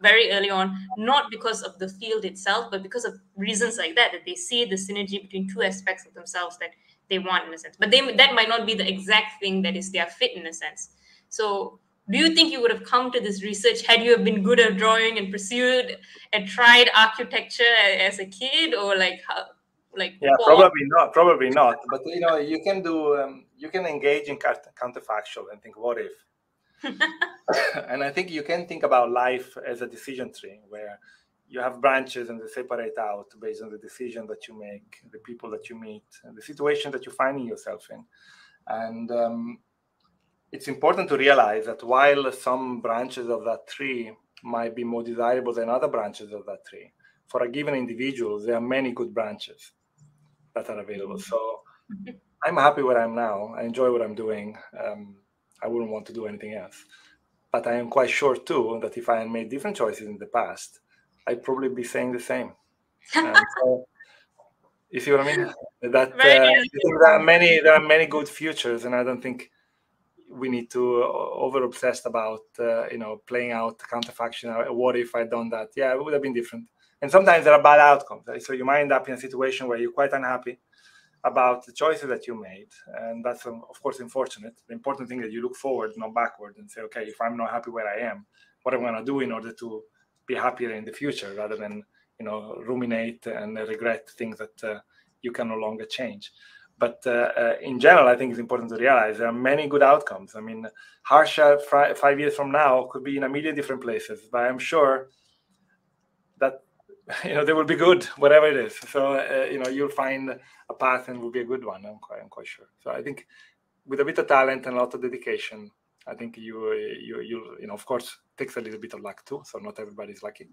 very early on, not because of the field itself, but because of reasons like that, that they see the synergy between two aspects of themselves that they want in a sense. But they that might not be the exact thing that is their fit in a sense. So, do you think you would have come to this research had you have been good at drawing and pursued and tried architecture as a kid, or like how? Like yeah, probably not. Probably not. But you know, you can do. Um, you can engage in counterfactual and think, what if? (laughs) and I think you can think about life as a decision tree where you have branches and they separate out based on the decision that you make, the people that you meet, and the situation that you're finding yourself in. And um, it's important to realize that while some branches of that tree might be more desirable than other branches of that tree, for a given individual, there are many good branches that are available. So I'm happy where I'm now. I enjoy what I'm doing. Um, I wouldn't want to do anything else. But I am quite sure too that if I had made different choices in the past, I'd probably be saying the same. so, you see what I mean? (laughs) That uh, there are many there are many good futures, and I don't think we need to uh, over obsessed about uh, you know playing out counterfaction. What if I'd done that? Yeah, it would have been different. And sometimes there are bad outcomes. Right? So you might end up in a situation where you're quite unhappy about the choices that you made, and that's um, of course unfortunate. The important thing is that you look forward, not backward, and say, okay, if I'm not happy where I am, what am I going to do in order to be happier in the future, rather than you know ruminate and regret things that uh, you can no longer change. But uh, uh, in general, I think it's important to realize there are many good outcomes. I mean, Harsha five years from now could be in a million different places, but I'm sure that (laughs) you know they will be good whatever it is. So uh, you know you'll find a path and will be a good one. I'm quite, I'm quite sure. So I think with a bit of talent and a lot of dedication, I think you you you you know of course takes a little bit of luck too. So not everybody's lucky,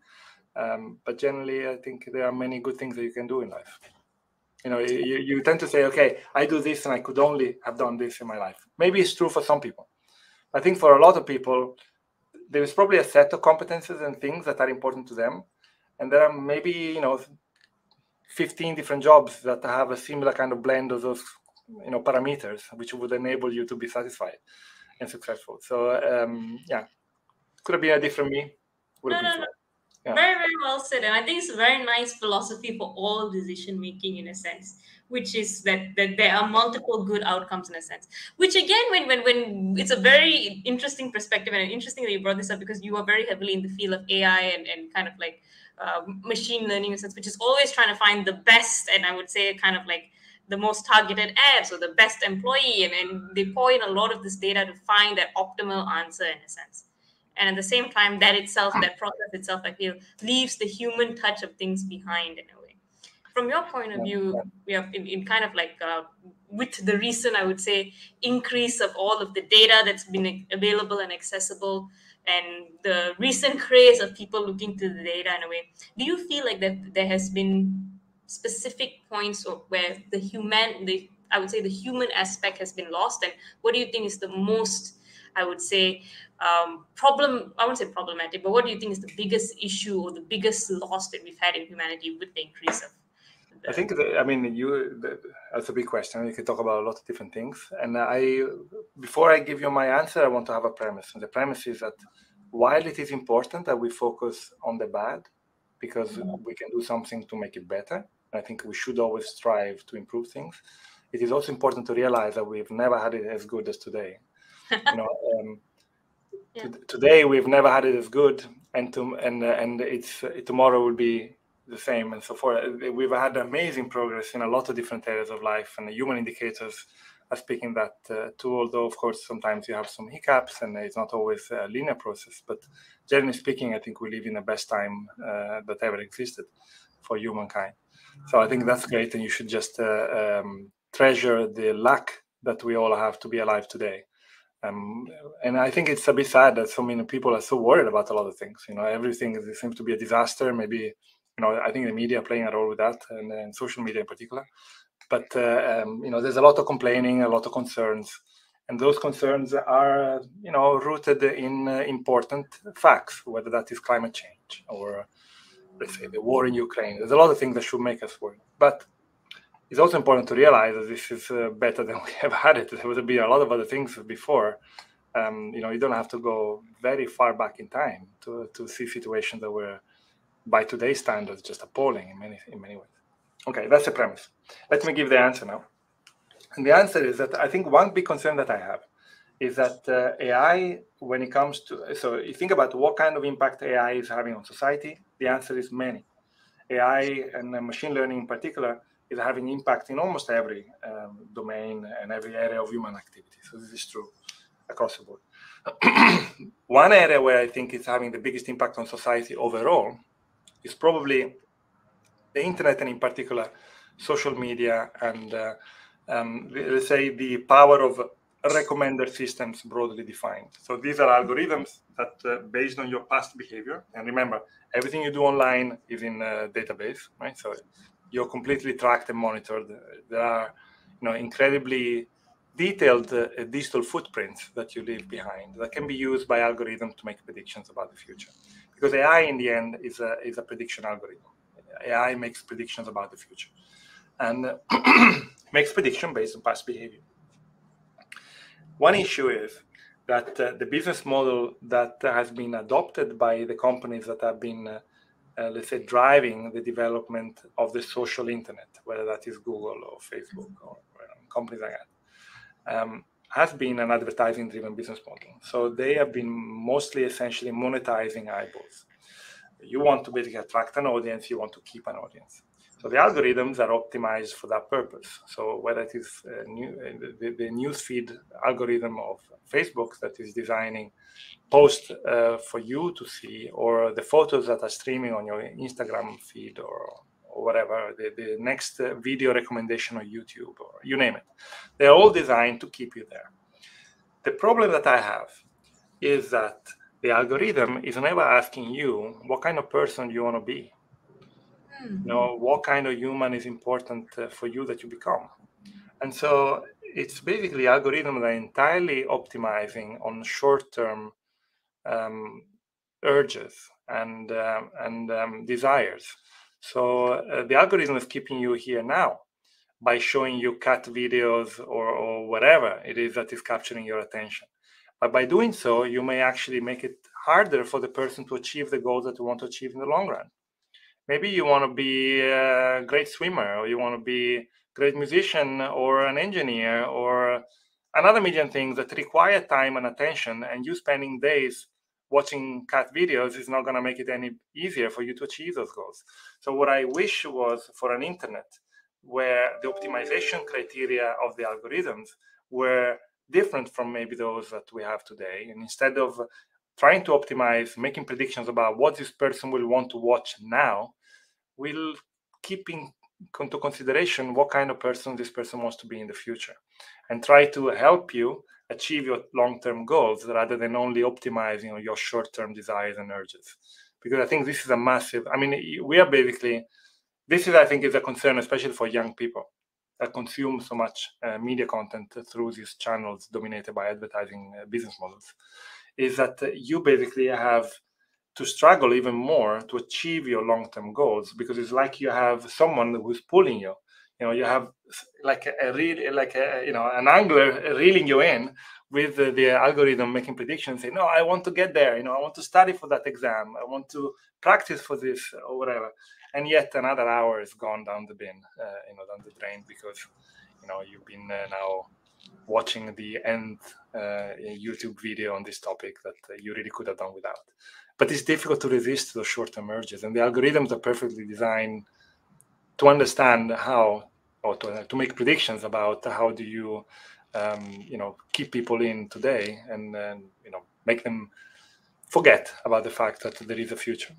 um, but generally I think there are many good things that you can do in life you know you, you tend to say okay i do this and i could only have done this in my life. Maybe it's true for some people. I think for a lot of people there is probably a set of competences and things that are important to them. And there are maybe you know 15 different jobs that have a similar kind of blend of those you know parameters which would enable you to be satisfied and successful. So um, yeah. Could have been a different me? No, no, no. Yeah. Very, very well said. And I think it's a very nice philosophy for all decision making in a sense, which is that, that there are multiple good outcomes in a sense. Which again, when when when it's a very interesting perspective and interesting that you brought this up because you are very heavily in the field of AI and, and kind of like uh, machine learning in a sense, which is always trying to find the best and I would say kind of like the most targeted ads or the best employee and, and they pour in a lot of this data to find that optimal answer in a sense and at the same time that itself that process itself i feel leaves the human touch of things behind in a way. From your point of view we have in, in kind of like uh, with the recent i would say increase of all of the data that's been available and accessible and the recent craze of people looking to the data in a way do you feel like that there has been specific points where the human the i would say the human aspect has been lost? And what do you think is the most i would say um, problem i wouldn't say problematic but what do you think is the biggest issue or the biggest loss that we've had in humanity with the increase of I think I mean you. That's a big question. You can talk about a lot of different things. And I, before I give you my answer, I want to have a premise. And the premise is that while it is important that we focus on the bad, because mm-hmm. we can do something to make it better, I think we should always strive to improve things. It is also important to realize that we've never had it as good as today. You know, um, (laughs) yeah. today we've never had it as good, and to, and uh, and it's uh, tomorrow will be the same, and so forth. Uh, we've had amazing progress in a lot of different areas of life, and the human indicators are speaking that uh, too. Although, of course, sometimes you have some hiccups, and it's not always a linear process. But generally speaking, I think we live in the best time uh, that ever existed for humankind. So I think that's great, and you should just uh, um, treasure the luck that we all have to be alive today. Um, and I think it's a bit sad that so many people are so worried about a lot of things. You know, everything seems to be a disaster. Maybe, you know, I think the media playing a role with that, and, and social media in particular. But uh, um, you know, there's a lot of complaining, a lot of concerns, and those concerns are, you know, rooted in uh, important facts, whether that is climate change or let's say the war in Ukraine. There's a lot of things that should make us worry, but it's also important to realize that this is uh, better than (laughs) we have had it. There would be a lot of other things before. Um, you know, you don't have to go very far back in time to, to see situations that were, by today's standards, just appalling in many in many ways. Okay, that's the premise. Let me give the answer now. And the answer is that I think one big concern that I have is that uh, AI, when it comes to, so you think about what kind of impact AI is having on society, the answer is many. AI and machine learning in particular is having impact in almost every um, domain and every area of human activity. So this is true across the board. (clears throat) One area where I think it's having the biggest impact on society overall is probably the internet and in particular social media and uh, um, let's say the power of recommender systems broadly defined. So these are algorithms that, uh, based on your past behavior, and remember, everything you do online is in a database, right? So you're completely tracked and monitored. There are, you know, incredibly detailed uh, digital footprints that you leave behind that can be used by algorithms to make predictions about the future. Because AI, in the end, is a is a prediction algorithm. AI makes predictions about the future, and (clears throat) makes prediction based on past behavior. One issue is that uh, the business model that has been adopted by the companies that have been, uh, uh, let's say, driving the development of the social internet, whether that is Google or Facebook or companies like that, um, has been an advertising driven business model. So they have been mostly essentially monetizing eyeballs. You want to basically attract an audience, you want to keep an audience. So the algorithms are optimized for that purpose. So whether it is uh, new, uh, the, the newsfeed algorithm of Facebook that is designing posts uh, for you to see, or the photos that are streaming on your Instagram feed, or, or whatever, the, the next uh, video recommendation on YouTube, or you name it, they're all designed to keep you there. The problem that I have is that the algorithm is never asking you what kind of person you want to be you know what kind of human is important uh, for you that you become. And so it's basically algorithms that are entirely optimizing on short-term um, urges and um, and um, desires. So uh, the algorithm is keeping you here now by showing you cut videos or, or whatever it is that is capturing your attention. But by doing so you may actually make it harder for the person to achieve the goals that you want to achieve in the long run maybe you want to be a great swimmer or you want to be a great musician or an engineer or another million things that require time and attention and you spending days watching cat videos is not going to make it any easier for you to achieve those goals. So what i wish was for an internet where the optimization criteria of the algorithms were different from maybe those that we have today. And instead of trying to optimize making predictions about what this person will want to watch now will keep in into consideration what kind of person this person wants to be in the future and try to help you achieve your long-term goals rather than only optimizing your short-term desires and urges. Because i think this is a massive i mean we are basically this is i think is a concern especially for young people that consume so much uh, media content through these channels dominated by advertising uh, business models is that you basically have to struggle even more to achieve your long-term goals because it's like you have someone who's pulling you. You know you have like a, real like a you know an angler reeling you in with the, the, algorithm making predictions say no i want to get there. You know i want to study for that exam. I want to practice for this or whatever. And yet another hour is gone down the bin uh, you know down the drain because you know you've been uh, now watching the end uh, youtube video on this topic that uh, you really could have done without. But it's difficult to resist those short-term urges and the algorithms are perfectly designed to understand how or to, to make predictions about how do you um, you know keep people in today and, and you know make them forget about the fact that there is a future.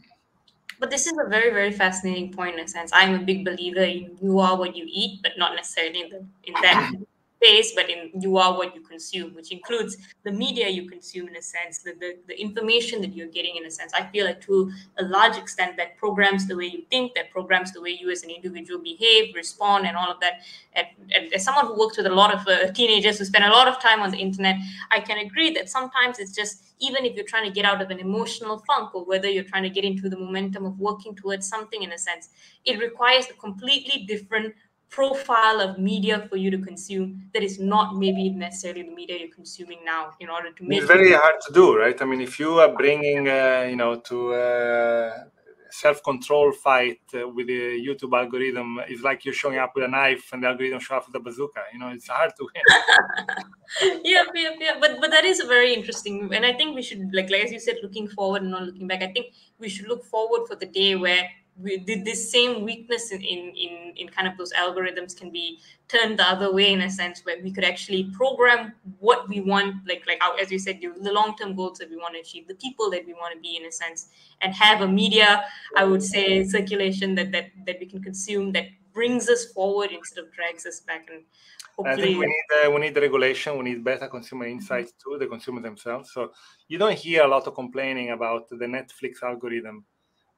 But this is a very very fascinating point in a sense. I'm a big believer in you are what you eat but not necessarily in, the, in that (laughs) space, but in you are what you consume, which includes the media you consume in a sense, the, the, the information that you're getting in a sense. I feel like to a large extent that programs the way you think, that programs the way you as an individual behave, respond, and all of that. And, and as someone who works with a lot of uh, teenagers who spend a lot of time on the internet, I can agree that sometimes it's just even if you're trying to get out of an emotional funk or whether you're trying to get into the momentum of working towards something in a sense, it requires a completely different profile of media for you to consume that is not maybe necessarily the media you're consuming now in order to make it's very hard to do right? I mean if you are bringing uh, you know to uh, self-control fight uh, with the youtube algorithm it's like you're showing up with a knife and the algorithm shows up with a bazooka you know it's hard to win. (laughs) Yeah yeah yeah but but that is very interesting and i think we should like like as you said looking forward and not looking back i think we should look forward for the day where we, this same weakness in, in in kind of those algorithms can be turned the other way in a sense where we could actually program what we want like like as you said the long-term goals that we want to achieve the people that we want to be in a sense and have a media i would say circulation that that that we can consume that brings us forward instead of drags us back and hopefully... I think we need uh, we need the regulation. We need better consumer insights too, the consumer themselves. So you don't hear a lot of complaining about the Netflix algorithm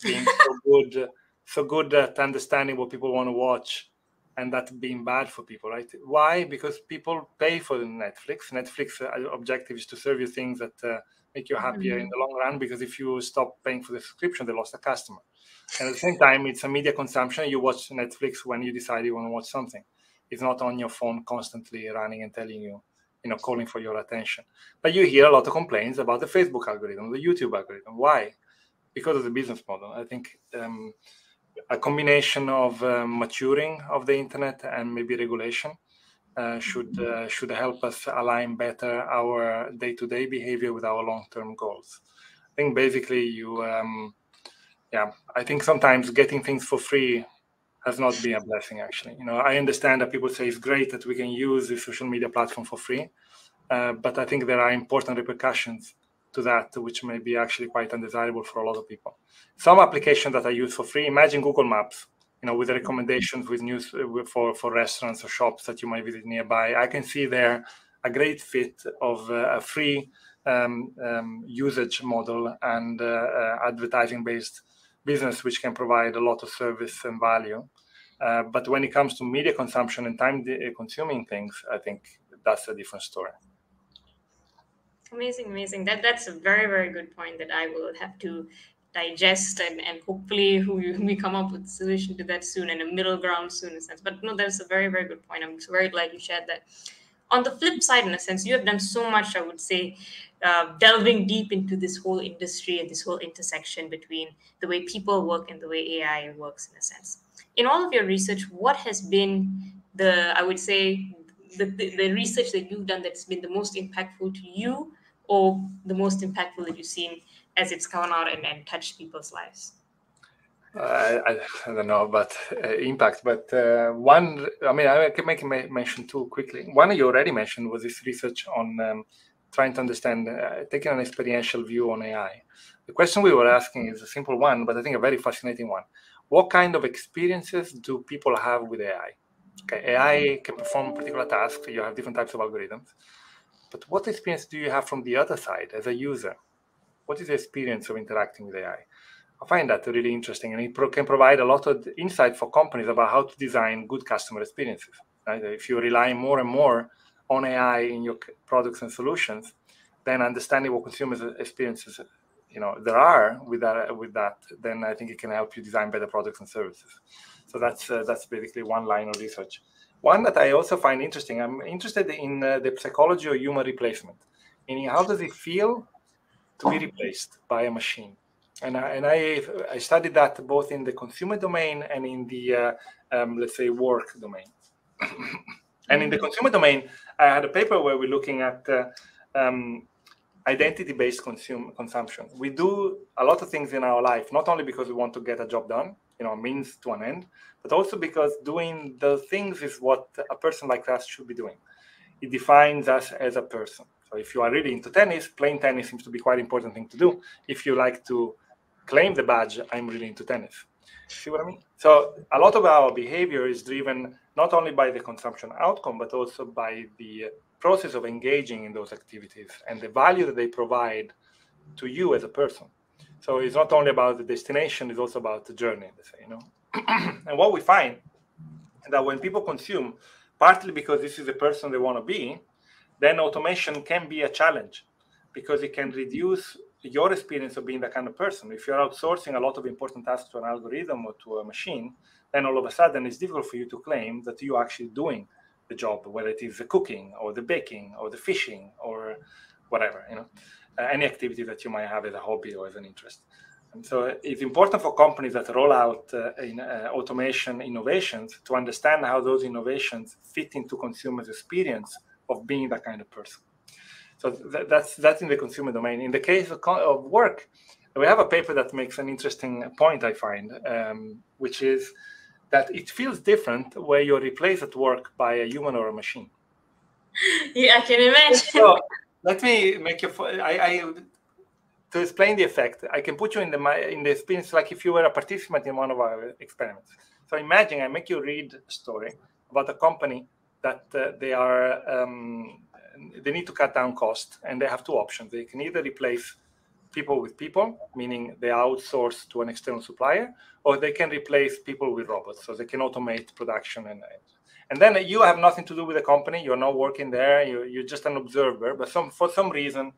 being so good, so good at understanding what people want to watch, and that being bad for people, right? Why? Because people pay for Netflix. Netflix uh, objective is to serve you things that uh, make you happier mm-hmm. in the long run. Because if you stop paying for the subscription, they lost a customer. And at the same time, it's a media consumption. You watch Netflix when you decide you want to watch something. It's not on your phone constantly running and telling you, you know, calling for your attention. But you hear a lot of complaints about the Facebook algorithm, the YouTube algorithm. Why? Because of the business model. I think um, a combination of uh, maturing of the internet and maybe regulation uh, should uh, should help us align better our day-to-day behavior with our long-term goals. I think basically you, um, yeah, I think sometimes getting things for free has not been a blessing. Actually, you know, I understand that people say it's great that we can use the social media platform for free, uh, but I think there are important repercussions to that, which may be actually quite undesirable for a lot of people. Some applications that I use for free, imagine Google Maps, you know, with the recommendations with news for, for restaurants or shops that you might visit nearby. I can see there a great fit of uh, a free um, um, usage model and uh, uh, advertising based business, which can provide a lot of service and value. Uh, but when it comes to media consumption and time consuming things, I think that's a different story. Amazing, amazing. That that's a very, very good point that I will have to digest and, and hopefully we come up with a solution to that soon and a middle ground soon in a sense. But no, that's a very, very good point. I'm very glad you shared that. On the flip side, in a sense, you have done so much, I would say, uh, delving deep into this whole industry and this whole intersection between the way people work and the way AI works in a sense. In all of your research, what has been the, I would say, the, the, the research that you've done that's been the most impactful to you or the most impactful that you've seen as it's come out and, and touched people's lives? Uh, I, I, don't know about uh, impact, but uh, one, I mean, I can make a mention too quickly. One you already mentioned was this research on um, trying to understand, uh, taking an experiential view on AI. The question we were asking is a simple one, but I think a very fascinating one. What kind of experiences do people have with AI? Okay, AI can perform particular tasks. You have different types of algorithms. But what experience do you have from the other side as a user? What is the experience of interacting with AI? I find that really interesting, and it pro- can provide a lot of insight for companies about how to design good customer experiences. Right? If you rely more and more on AI in your products and solutions, then understanding what consumers' experiences you know there are with that with that, then I think it can help you design better products and services. So that's uh, that's basically one line of research. One that I also find interesting. I'm interested in uh, the psychology of human replacement, meaning how does it feel to be replaced by a machine? and I, and I, I studied that both in the consumer domain and in the uh, um, let's say work domain. (clears throat) and in the consumer domain, I had a paper where we're looking at uh, um, identity-based consume consumption. We do a lot of things in our life, not only because we want to get a job done, you know, means to an end, but also because doing the things is what a person like us should be doing. It defines us as a person. So if you are really into tennis, playing tennis seems to be quite an important thing to do. If you like to claim the badge, I'm really into tennis. See what I mean? So a lot of our behavior is driven not only by the consumption outcome, but also by the process of engaging in those activities and the value that they provide to you as a person. So it's not only about the destination; it's also about the journey. Say, you know. (clears throat) and what we find that when people consume, partly because this is the person they want to be, then automation can be a challenge because it can reduce your experience of being that kind of person. If you're outsourcing a lot of important tasks to an algorithm or to a machine, then all of a sudden it's difficult for you to claim that you're actually doing the job, whether it is the cooking or the baking or the fishing or whatever, you know, any activity that you might have as a hobby or as an interest. And so it's important for companies that roll out uh, in, uh, automation innovations to understand how those innovations fit into consumers' experience of being that kind of person. So th- that's that's in the consumer domain. In the case of, of, work, we have a paper that makes an interesting point. I find, um, which is that it feels different where you're replaced at work by a human or a machine. (laughs) Yeah, I can imagine. So let me make you. I, I to explain the effect, I can put you in the in the experience like if you were a participant in one of our experiments. So imagine I make you read a story about a company that uh, they are um, they need to cut down cost, and they have two options. They can either replace people with people, meaning they outsource to an external supplier, or they can replace people with robots, so they can automate production and and then you have nothing to do with the company. You're not working there. You're, you're just an observer. But some for some reason,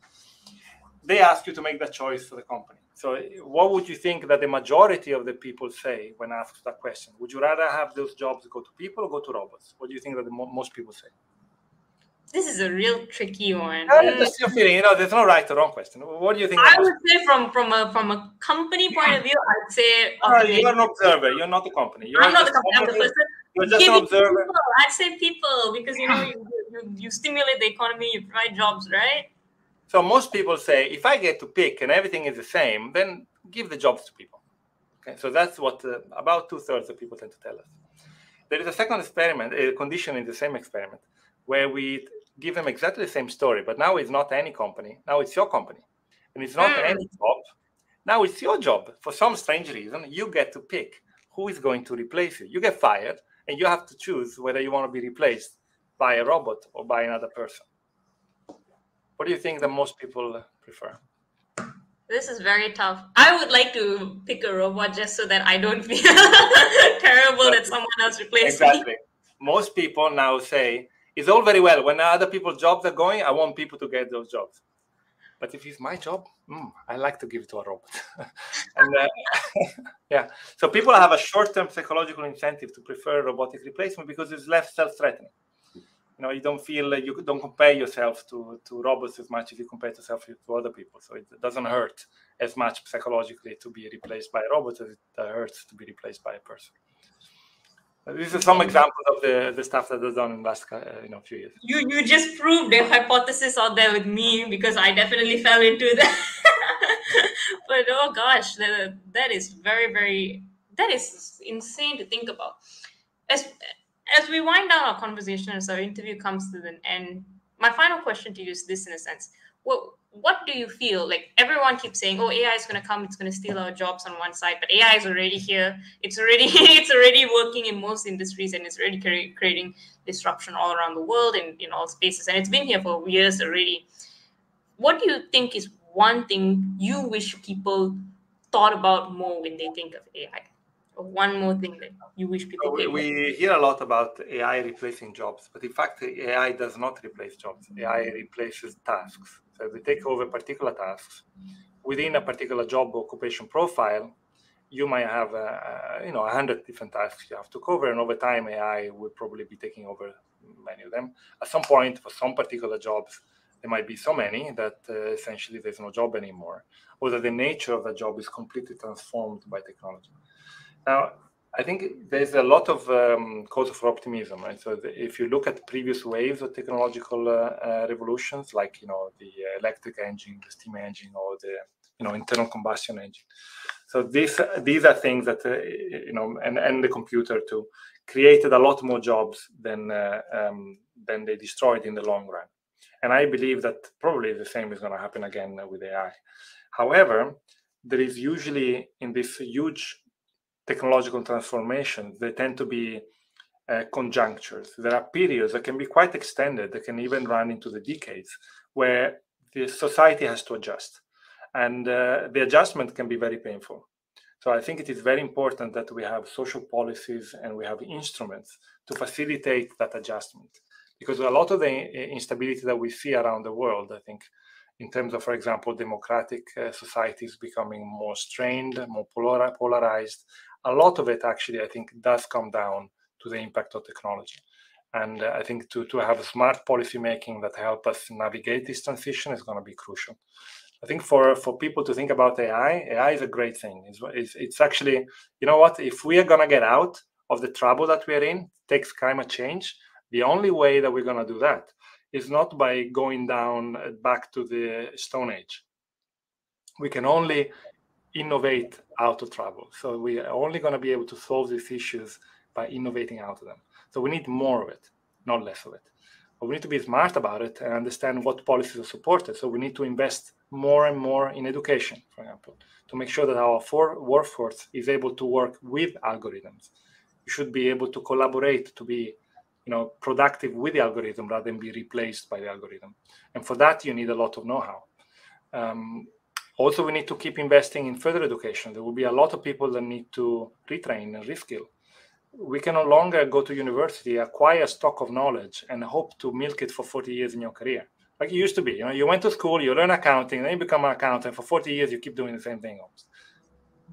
they ask you to make that choice for the company. So, what would you think that the majority of the people say when asked that question? Would you rather have those jobs go to people or go to robots? What do you think that the mo- most people say? This is a real tricky one. just your feeling. You know, there's no right or wrong question. What do you think? I would say from from a from a company point of view, I'd say. Okay. you're an observer. You're not the company. You're I'm not the company. I'm the person. You're just an observer. People. I'd say people because you know you, you, you stimulate the economy, you provide jobs, right? So most people say, if I get to pick and everything is the same, then give the jobs to people. Okay, so that's what uh, about two thirds of people tend to tell us. There is a second experiment, a condition in the same experiment, where we give them exactly the same story, but now it's not any company. Now it's your company. And it's not mm. any job. Now it's your job. For some strange reason, you get to pick who is going to replace you. You get fired, and you have to choose whether you want to be replaced by a robot or by another person. What do you think that most people prefer? This is very tough. I would like to pick a robot just so that I don't feel (laughs) terrible that someone else replaced exactly. me. Exactly. Most people now say, it's all very well. When other people's jobs are going, I want people to get those jobs. But if it's my job, mm, I like to give it to a robot. (laughs) and uh, (laughs) yeah, so people have a short-term psychological incentive to prefer robotic replacement because it's less self-threatening. you know you don't feel like you don't compare yourself to to robots as much as you compare yourself to other people so it doesn't hurt as much psychologically to be replaced by a robot as it hurts to be replaced by a person these are some examples of the, the stuff that was done in last uh, you know few years. You you just proved a hypothesis out there with me because I definitely fell into that. (laughs) but oh gosh, that, that is very very that is insane to think about. As as we wind down our conversation as our interview comes to an end, my final question to you is this in a sense. What what do you feel? Like everyone keeps saying oh ai is going to come it's going to steal our jobs on one side but ai is already here. It's already (laughs) it's already working in most industries and it's already creating disruption all around the world and in all spaces and it's been here for years already. What do you think is one thing you wish people thought about more when they think of ai one more thing that you wish people we, we hear a lot about ai replacing jobs but in fact ai does not replace jobs. Ai replaces tasks. so Uh, we take over particular tasks. Within a particular job occupation profile you might have a, you know a hundred different tasks you have to cover and over time ai will probably be taking over many of them. At some point for some particular jobs there might be so many that uh, essentially there's no job anymore or that the nature of the job is completely transformed by technology. Now, I think there's a lot of um, cause for optimism, right? So the, if you look at previous waves of technological uh, uh, revolutions, like you know the electric engine, the steam engine, or the you know internal combustion engine, so these these are things that uh, you know, and and the computer too, created a lot more jobs than uh, um, than they destroyed in the long run. And I believe that probably the same is going to happen again with AI. However, there is usually in this huge technological transformations, they tend to be uh, conjunctures. There are periods that can be quite extended, that can even run into the decades, where the society has to adjust. And uh, the adjustment can be very painful. So I think it is very important that we have social policies and we have instruments to facilitate that adjustment. Because a lot of the uh, instability that we see around the world, I think, in terms of, for example, democratic uh, societies becoming more strained, more polar- polarized, a lot of it actually, I think, does come down to the impact of technology. And uh, I think to, to have smart policy making that help us navigate this transition is going to be crucial. I think for, for people to think about AI, AI is a great thing. It's, it's, it's actually, you know what, if we are going to get out of the trouble that we're in, takes climate change, the only way that we're going to do that is not by going down uh, back to the Stone Age. We can only innovate out of trouble. So we are only going to be able to solve these issues by innovating out of them. So we need more of it, not less of it. But we need to be smart about it and understand what policies are supported. So we need to invest more and more in education, for example, to make sure that our workforce is able to work with algorithms. You should be able to collaborate to be you know productive with the algorithm rather than be replaced by the algorithm and for that you need a lot of know-how um, also, we need to keep investing in further education. There will be a lot of people that need to retrain and reskill. We can no longer go to university, acquire a stock of knowledge, and hope to milk it for 40 years in your career. Like it used to be. You know, you went to school, you learn accounting, then you become an accountant. For 40 years, you keep doing the same thing. Almost.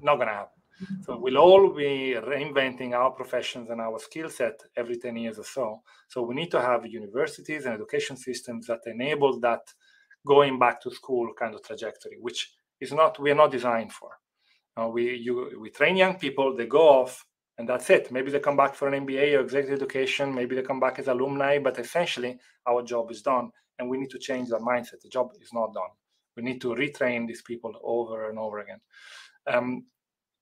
Not going to happen. Mm-hmm. So we'll all be reinventing our professions and our skill set every 10 years or so. So we need to have universities and education systems that enable that going back to school kind of trajectory, which is not we're not designed for. Uh, we you we train young people, they go off, and that's it. Maybe they come back for an MBA or executive education. Maybe they come back as alumni, but essentially our job is done, and we need to change that mindset. The job is not done. We need to retrain these people over and over again. Um,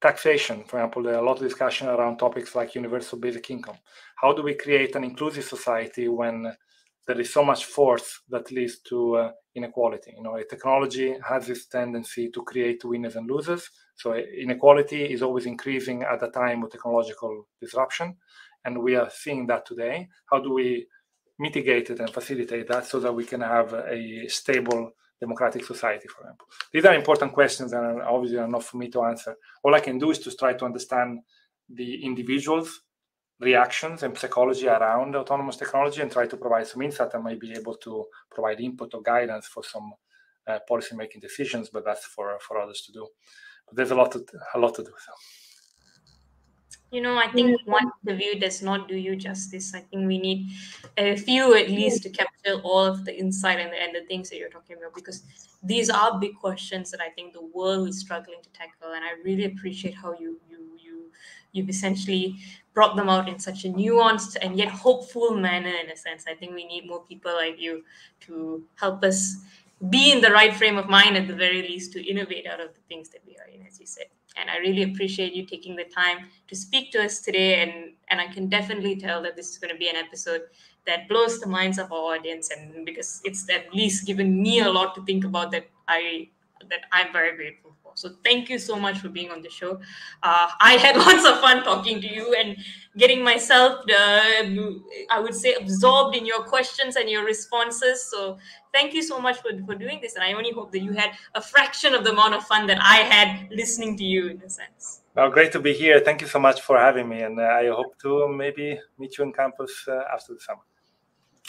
taxation, for example, there are a lot of discussion around topics like universal basic income. How do we create an inclusive society when there is so much force that leads to uh, inequality. You know, technology has this tendency to create winners and losers. So inequality is always increasing at a time of technological disruption, and we are seeing that today. How do we mitigate it and facilitate that so that we can have a stable democratic society, for example? These are important questions, and obviously are not for me to answer. All I can do is to try to understand the individuals reactions and psychology around autonomous technology and try to provide some insight and might be able to provide input or guidance for some uh, policy making decisions but that's for for others to do but there's a lot to, a lot to do so you know, I think one interview does not do you justice. I think we need a few at least to capture all of the insight and the, and the things that you're talking about because these are big questions that I think the world is struggling to tackle. And I really appreciate how you you you you've essentially brought them out in such a nuanced and yet hopeful manner in a sense. I think we need more people like you to help us be in the right frame of mind at the very least to innovate out of the things that we are in, as you said. And I really appreciate you taking the time to speak to us today. And, and I can definitely tell that this is going to be an episode that blows the minds of our audience. And because it's at least given me a lot to think about that I that I'm very grateful for. So thank you so much for being on the show. Uh, I had (laughs) lots of fun talking to you and getting myself, uh, I would say, absorbed in your questions and your responses. So thank you so much for, for doing this. And I only hope that you had a fraction of the amount of fun that I had listening to you in a sense. Well, great to be here. Thank you so much for having me. And uh, I hope to maybe meet you in campus uh, after the summer.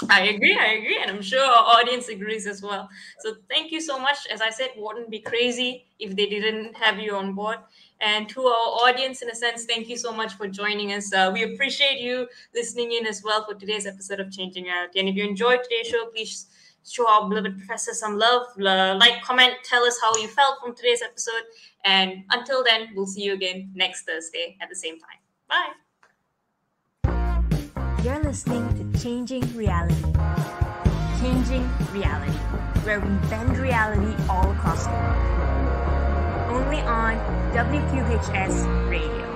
I agree, I agree, and I'm sure our audience agrees as well. So thank you so much. As I said, wouldn't be crazy if they didn't have you on board. And to our audience, in a sense, thank you so much for joining us. Uh, we appreciate you listening in as well for today's episode of Changing Reality. And if you enjoyed today's show, please show our beloved professor some love, like, comment, tell us how you felt from today's episode. And until then, we'll see you again next Thursday at the same time. Bye. You're listening Changing Reality. Changing Reality, where we bend reality all across the world. Only on WQHS Radio.